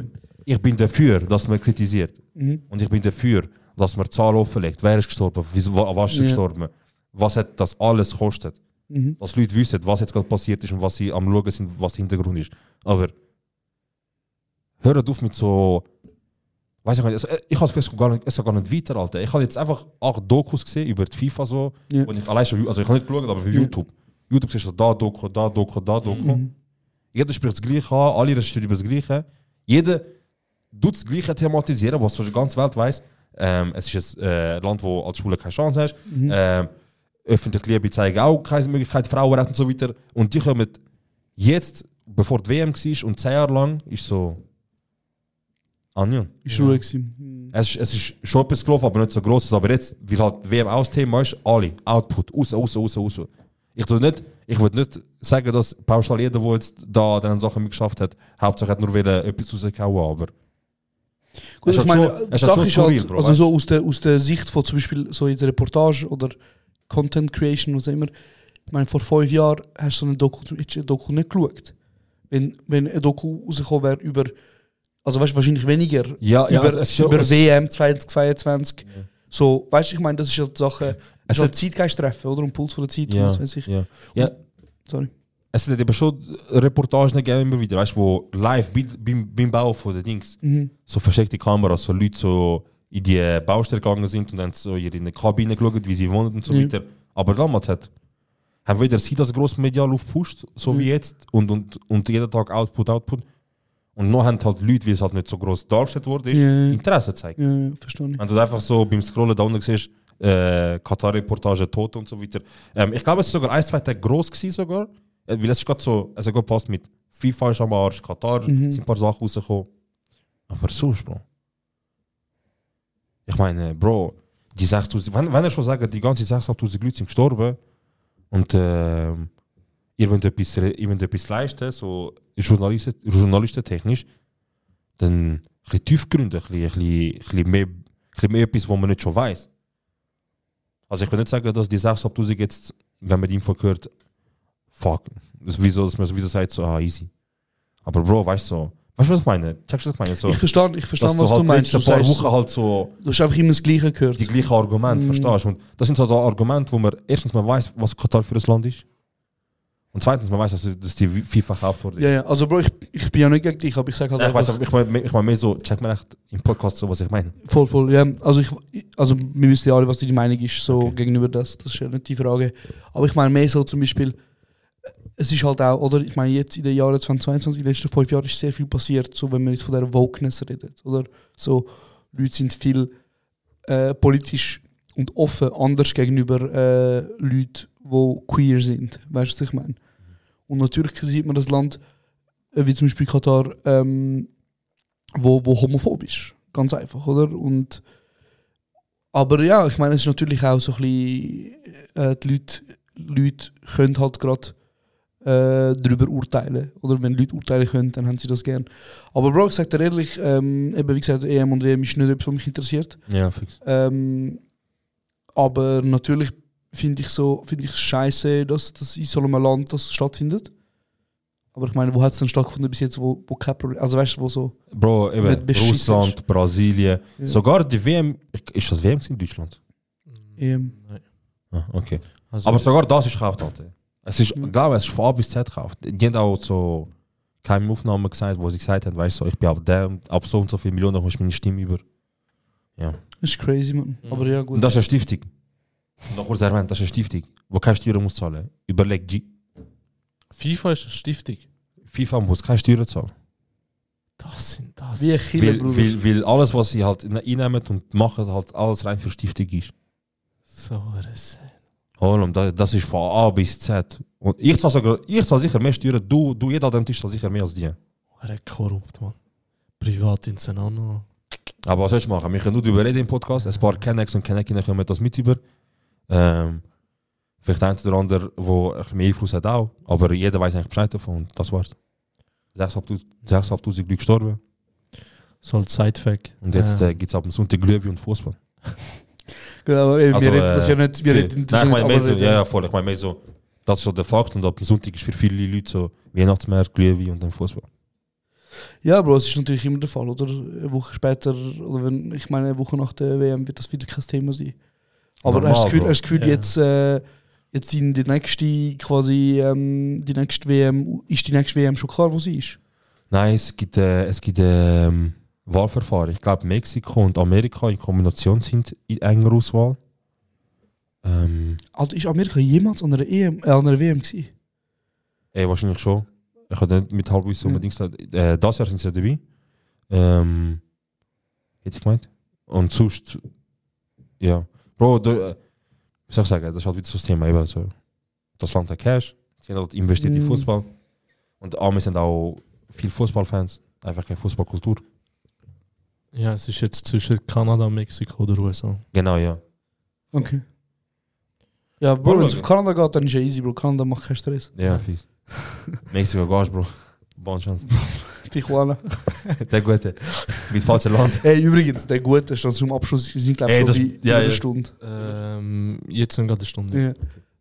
ich bin dafür, dass man kritisiert. Mhm. Und ich bin dafür, dass man Zahlen offenlegt. Wer ist gestorben? Wieso, wa- was ist Ja. gestorben? Was hat das alles gekostet? Mhm. Dass Leute wissen, was jetzt gerade passiert ist und was sie am Schauen sind, was der Hintergrund ist. Aber hört auf mit so. Weiß ich nicht, also, ich habe es gar nicht, es gar nicht weiter, Alter. Ich habe jetzt einfach acht Dokus gesehen über die FIFA so. Ja. Und ich allein schon, also ich habe nicht geschaut, aber für Ja. YouTube. YouTube siehst du da Doku, da Doku, da Doku. Mhm. Jeder spricht das Gleiche an, alle reden über das Gleiche. Jeder tut das Gleiche thematisieren, was die ganze Welt weiß. Ähm, es ist ein äh, Land, wo als Schule keine Chance hast. Mhm. Ähm, öffentliche Liebe zeigen auch keine Möglichkeit, Frauenrechte und so weiter. Und die kommen jetzt, bevor die WM war und zehn Jahre lang, ist so. Onion. Ist ruhig gewesen. Mhm. Es, ist- es ist schon etwas gelaufen, aber nicht so groß. Aber jetzt, weil halt WM auch das Thema ist, alle, Output, raus, raus, raus, raus. Ich tu nicht, ich würde nicht sagen, dass pauschal jeder, der jetzt da diese Sachen mitgeschafft hat, hauptsächlich hat nur wollen, etwas rausgehauen, aber Gut, ich meine, schon- die Sache ist halt, Bro, also so aus der, aus der Sicht von zum Beispiel so jetzt Reportage oder Content Creation, was auch immer, Ich meine, vor fünf Jahren hast du so eine Doku, eine Doku nicht geschaut. Wenn, wenn eine Doku rausgekommen wäre über, also weißt du, wahrscheinlich weniger, Ja, ja, über, schon- über es- WM 2022. So, weißt du, ich meine, das ist ja die Sache, es halt hat- Zeitgeist treffen, oder? Und Puls von der Zeit, Ja, was weiß ich. ja. ja. Sorry. Es sind eben schon Reportagen gegeben immer wieder, weißt du, wo live bei- beim, beim Bau von den Dings Mhm. so versteckte Kameras, so Leute so in die Baustelle gegangen sind und dann so in eine Kabine geschaut, wie sie wohnen und so Ja. weiter. Aber damals hat, haben weder sie das groß medial aufgepusht, so wie Ja. jetzt, und, und, und jeden Tag Output, Output. Und noch haben halt Leute, wie es halt nicht so groß dargestellt wurde, ist, Ja. Interesse gezeigt. Ja, ja, verstehe ich. Wenn du einfach so beim Scrollen da unten siehst, äh, Katar-Reportage, Tote und so weiter. Ähm, ich glaube, es ist sogar ein, zwei Tage groß gewesen sogar. Äh, weil es ist gerade so, es hat gerade passt mit FIFA ist am Arsch, Katar Mhm. sind ein paar Sachen rausgekommen. Aber sonst, Bro. Ich meine, Bro, die 6000, wenn, wenn er schon sagt, die ganzen 6000 Leute sind gestorben und ähm, ihr wollt etwas, ihr wollt etwas leisten, so Journalisten, journalistentechnisch, dann ein bisschen tiefgründig, ein bisschen, ein bisschen, mehr, ein bisschen mehr etwas, was man nicht schon weiß. Also ich will nicht sagen, dass die 6000 jetzt, wenn man die Info hört, fuck, das, wieso, dass man so wieso sagt, so, ah, easy. Aber Bro, weißt du, so, weißt du, was ich meine? Checkst du, was ich meine? So, Ich verstehe, ich verstehe was du, halt meinst. letzte Du, paar sagst, Wochen halt so du hast einfach immer das Gleiche gehört. die gleichen Argumente, Mm. verstehst du? Und das sind so so Argumente, wo man erstens mal weiß, was Katar für ein Land ist. Und zweitens, man weiß, dass, dass die FIFA gekauft wurde. Ja, ja, also Bro, ich, ich bin ja nicht gegen dich, aber ich sage halt Nein, ich, einfach... weiß, ich meine ich mein mehr so, check mal echt im Podcast so, was ich meine. Voll, voll, ja. Also, ich, also wir wissen ja alle, was die Meinung ist, so gegenüber das. Das ist ja nicht die Frage. Aber ich meine mehr so zum Beispiel, es ist halt auch, oder? Ich meine, jetzt in den Jahren 2022, in den letzten fünf Jahren ist sehr viel passiert, so wenn man jetzt von der Wokeness redet, oder? So, Leute sind viel äh, politisch und offen anders gegenüber äh, Leuten, die queer sind. Weißt du, was ich meine? Und natürlich sieht man das Land, äh, wie zum Beispiel Katar, ähm, wo, wo homophob ist. Ganz einfach, oder? Und, aber ja, ich meine, es ist natürlich auch so ein bisschen, äh, die Leute, Leute können halt gerade äh, darüber urteilen. Oder wenn Leute urteilen können, dann haben sie das gern. Aber Bro, ich sag dir ehrlich, ähm, eben wie gesagt, EM und WM ist nicht etwas, was mich interessiert. Ja, fix. Ähm, aber natürlich finde ich so, finde ich scheiße, dass das in so einem Land das stattfindet. Aber ich meine, wo hat es denn stattgefunden bis jetzt, wo, wo kein Problem, also weißt du, wo so Bro, eben, Russland, Brasilien, Ja. sogar die WM, ist das WM in Deutschland? EM. Ah, okay. Also- Aber sogar das ist gekauft, Alter. Es ist, glaube ich, es ist von A bis Z gekauft. Die haben auch so keine Aufnahmen gesagt, wo sie gesagt haben, weißt du, so, ich bin ab der, ab so und so viele Millionen kommst meine Stimme über. Ja. Das ist crazy, man. Aber ja, gut. Und das ist eine Stiftung. Noch kurz erwähnt, das ist eine Stiftung, wo keine Steuern muss zahlen. Überleg, G. FIFA ist eine Stiftung. FIFA muss keine Steuern zahlen. Das sind das. Wie ein Killer, Weil, Bruder. weil, weil alles, was sie halt einnehmen und machen, halt alles rein für Stiftung ist. So. Oh, und das, das ist von A bis Z. Und ich zahle sogar, ich zahle sicher mehr Steuern, du, du jeder an dem Tisch zahlt sicher mehr als die. Er ist korrupt, Mann. Privat in Senano. Aber was soll ich machen? Wir können nur darüber reden im Podcast. Ein paar Kennex und Kennekinnen kommen das mit über. Ähm, vielleicht ein oder andere, der ein bisschen mehr Einfluss hat auch. Aber jeder weiß eigentlich Bescheid davon und das war's. 6'500 6'500 Leute gestorben. So als Side-Fact. Und jetzt Ähm, äh, gibt es ab dem Sonntag Glühwein und Fußball. Genau, aber eben, wir Also, reden das ja nicht, wir viel- reden das Nein, ich meine so, ja, ja, voll. Ich meine mehr so, das ist so der Fakt und ab dem Sonntag ist für viele Leute so Weihnachtsmarkt, Glühwein und dann Fußball. Ja, Bro, es ist natürlich immer der Fall, oder? Eine Woche später, oder wenn, ich meine, eine Woche nach der WM wird das wieder kein Thema sein. Aber Normal, hast du das Gefühl, hast Gefühl Ja. jetzt, äh, jetzt in die nächste, quasi, ähm, die nächste WM, ist die nächste WM schon klar, wo sie ist? Nein, es gibt, äh, es gibt ähm, Wahlverfahren. Ich glaube, Mexiko und Amerika in Kombination sind in enger Auswahl. Ähm, Also ist Amerika jemals an einer, EM, äh, an einer WM gewesen? ey, wahrscheinlich schon. Ich habe nicht mit Halbwissen Ja. unbedingt gesagt. Äh, das Jahr sind sie ja dabei. Ähm, hätte ich gemeint. Und sonst, ja. Bro, du, ich sagen, das ist halt wieder so das Thema. Eben, so, das Land hat Cash, sie haben halt investiert in Mm. Fußball. Und Amis sind auch viele Fußballfans. Einfach keine Fußballkultur. Ja, es ist jetzt zwischen Kanada, Mexiko oder USA. Genau, ja. Okay. Ja, Bro, wenn es auf Kanada geht, dann ist ja easy, Bro. Kanada macht keinen Stress. Ja, fies. Mexiko gehst, Bro. Bonne Chance. Tijuana. Der Gute. Mit falschem Land. Ey, übrigens, der Gute ist dann zum Abschluss, wir sind glaube ich Ey, schon das- bei ja, einer ja. Stunde. Ähm, jetzt sind gerade eine Stunde. Ja.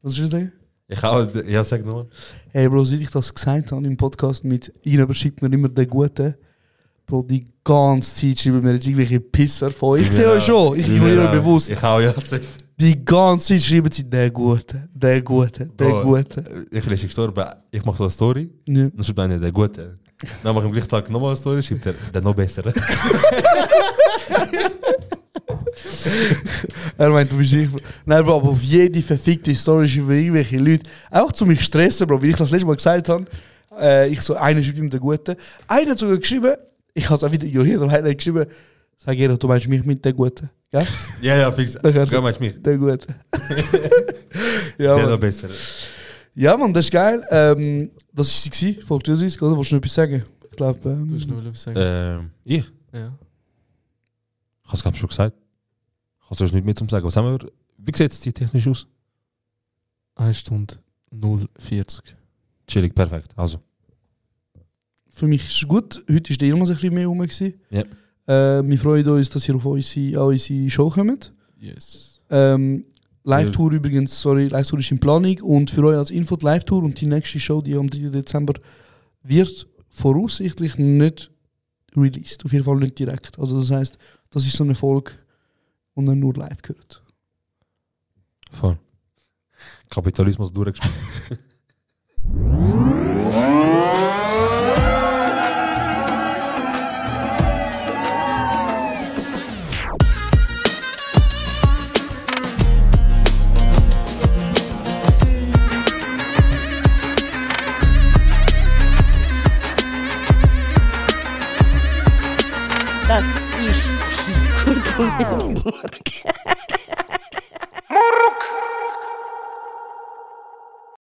Was ist das? denn? Ich auch, ja, sag nur. Hey Bro, seit ich das gesagt habe im Podcast mit Ihnen schreibt mir immer den Guten. Bro, die ganze Zeit schreiben mir jetzt irgendwelche Pisser von. Ich sehe euch schon, ich ignoriere euch bewusst. Ich auch, ja. safe. Die ganze schreiben sie der Gute, der Gute, der Bro, Gute. Ich bin gestorben, ich mache so eine Story, Ja. dann schreibt einer der Gute. Dann mache ich am gleichen Tag nochmal eine Story, schreibt er der noch bessere. Er meint, du bist ich. Nein, Bro, aber auf jede verfickte Story schreiben irgendwelche Leute. Einfach zu mich stressen, Bro. Wie ich das letzte Mal gesagt habe, äh, ich so, einer schreibt ihm der Gute. Einer hat sogar geschrieben, ich habe es auch wieder ignoriert, aber einer hat geschrieben, sag jeder, du meinst mich mit der Gute. Gell? ja, ja, fix. Ja, meinst du mich? Der Gute. ja, Der Mann. noch bessere. ja, Mann, das ist geil. Ähm, das war sie, Folge 33, oder? Wolltest du noch etwas sagen? Ich glaube, Du ähm, hast noch etwas sagen. Ähm, ich? Ja. Ich habe es glaube schon gesagt. Ich habe sonst nicht mehr zum sagen. Was haben wir? Wie sieht es technisch aus? 1 Stunde 040. Chillig, perfekt. Also. für mich ist es gut. Heute ist der Ilmas ein bisschen mehr rum. gewesen. Ja. Äh, wir freuen uns, dass ihr auf unsere, an unsere Show kommt. Yes. Ähm, Live-Tour übrigens, sorry, Live-Tour ist in Planung und für euch als Info die Live-Tour und die nächste Show, die am 3. Dezember wird voraussichtlich nicht released, auf jeden Fall nicht direkt. Also das heißt, das ist so eine Folge, und dann nur live gehört. Voll. Kapitalismus durchgespielt. one again.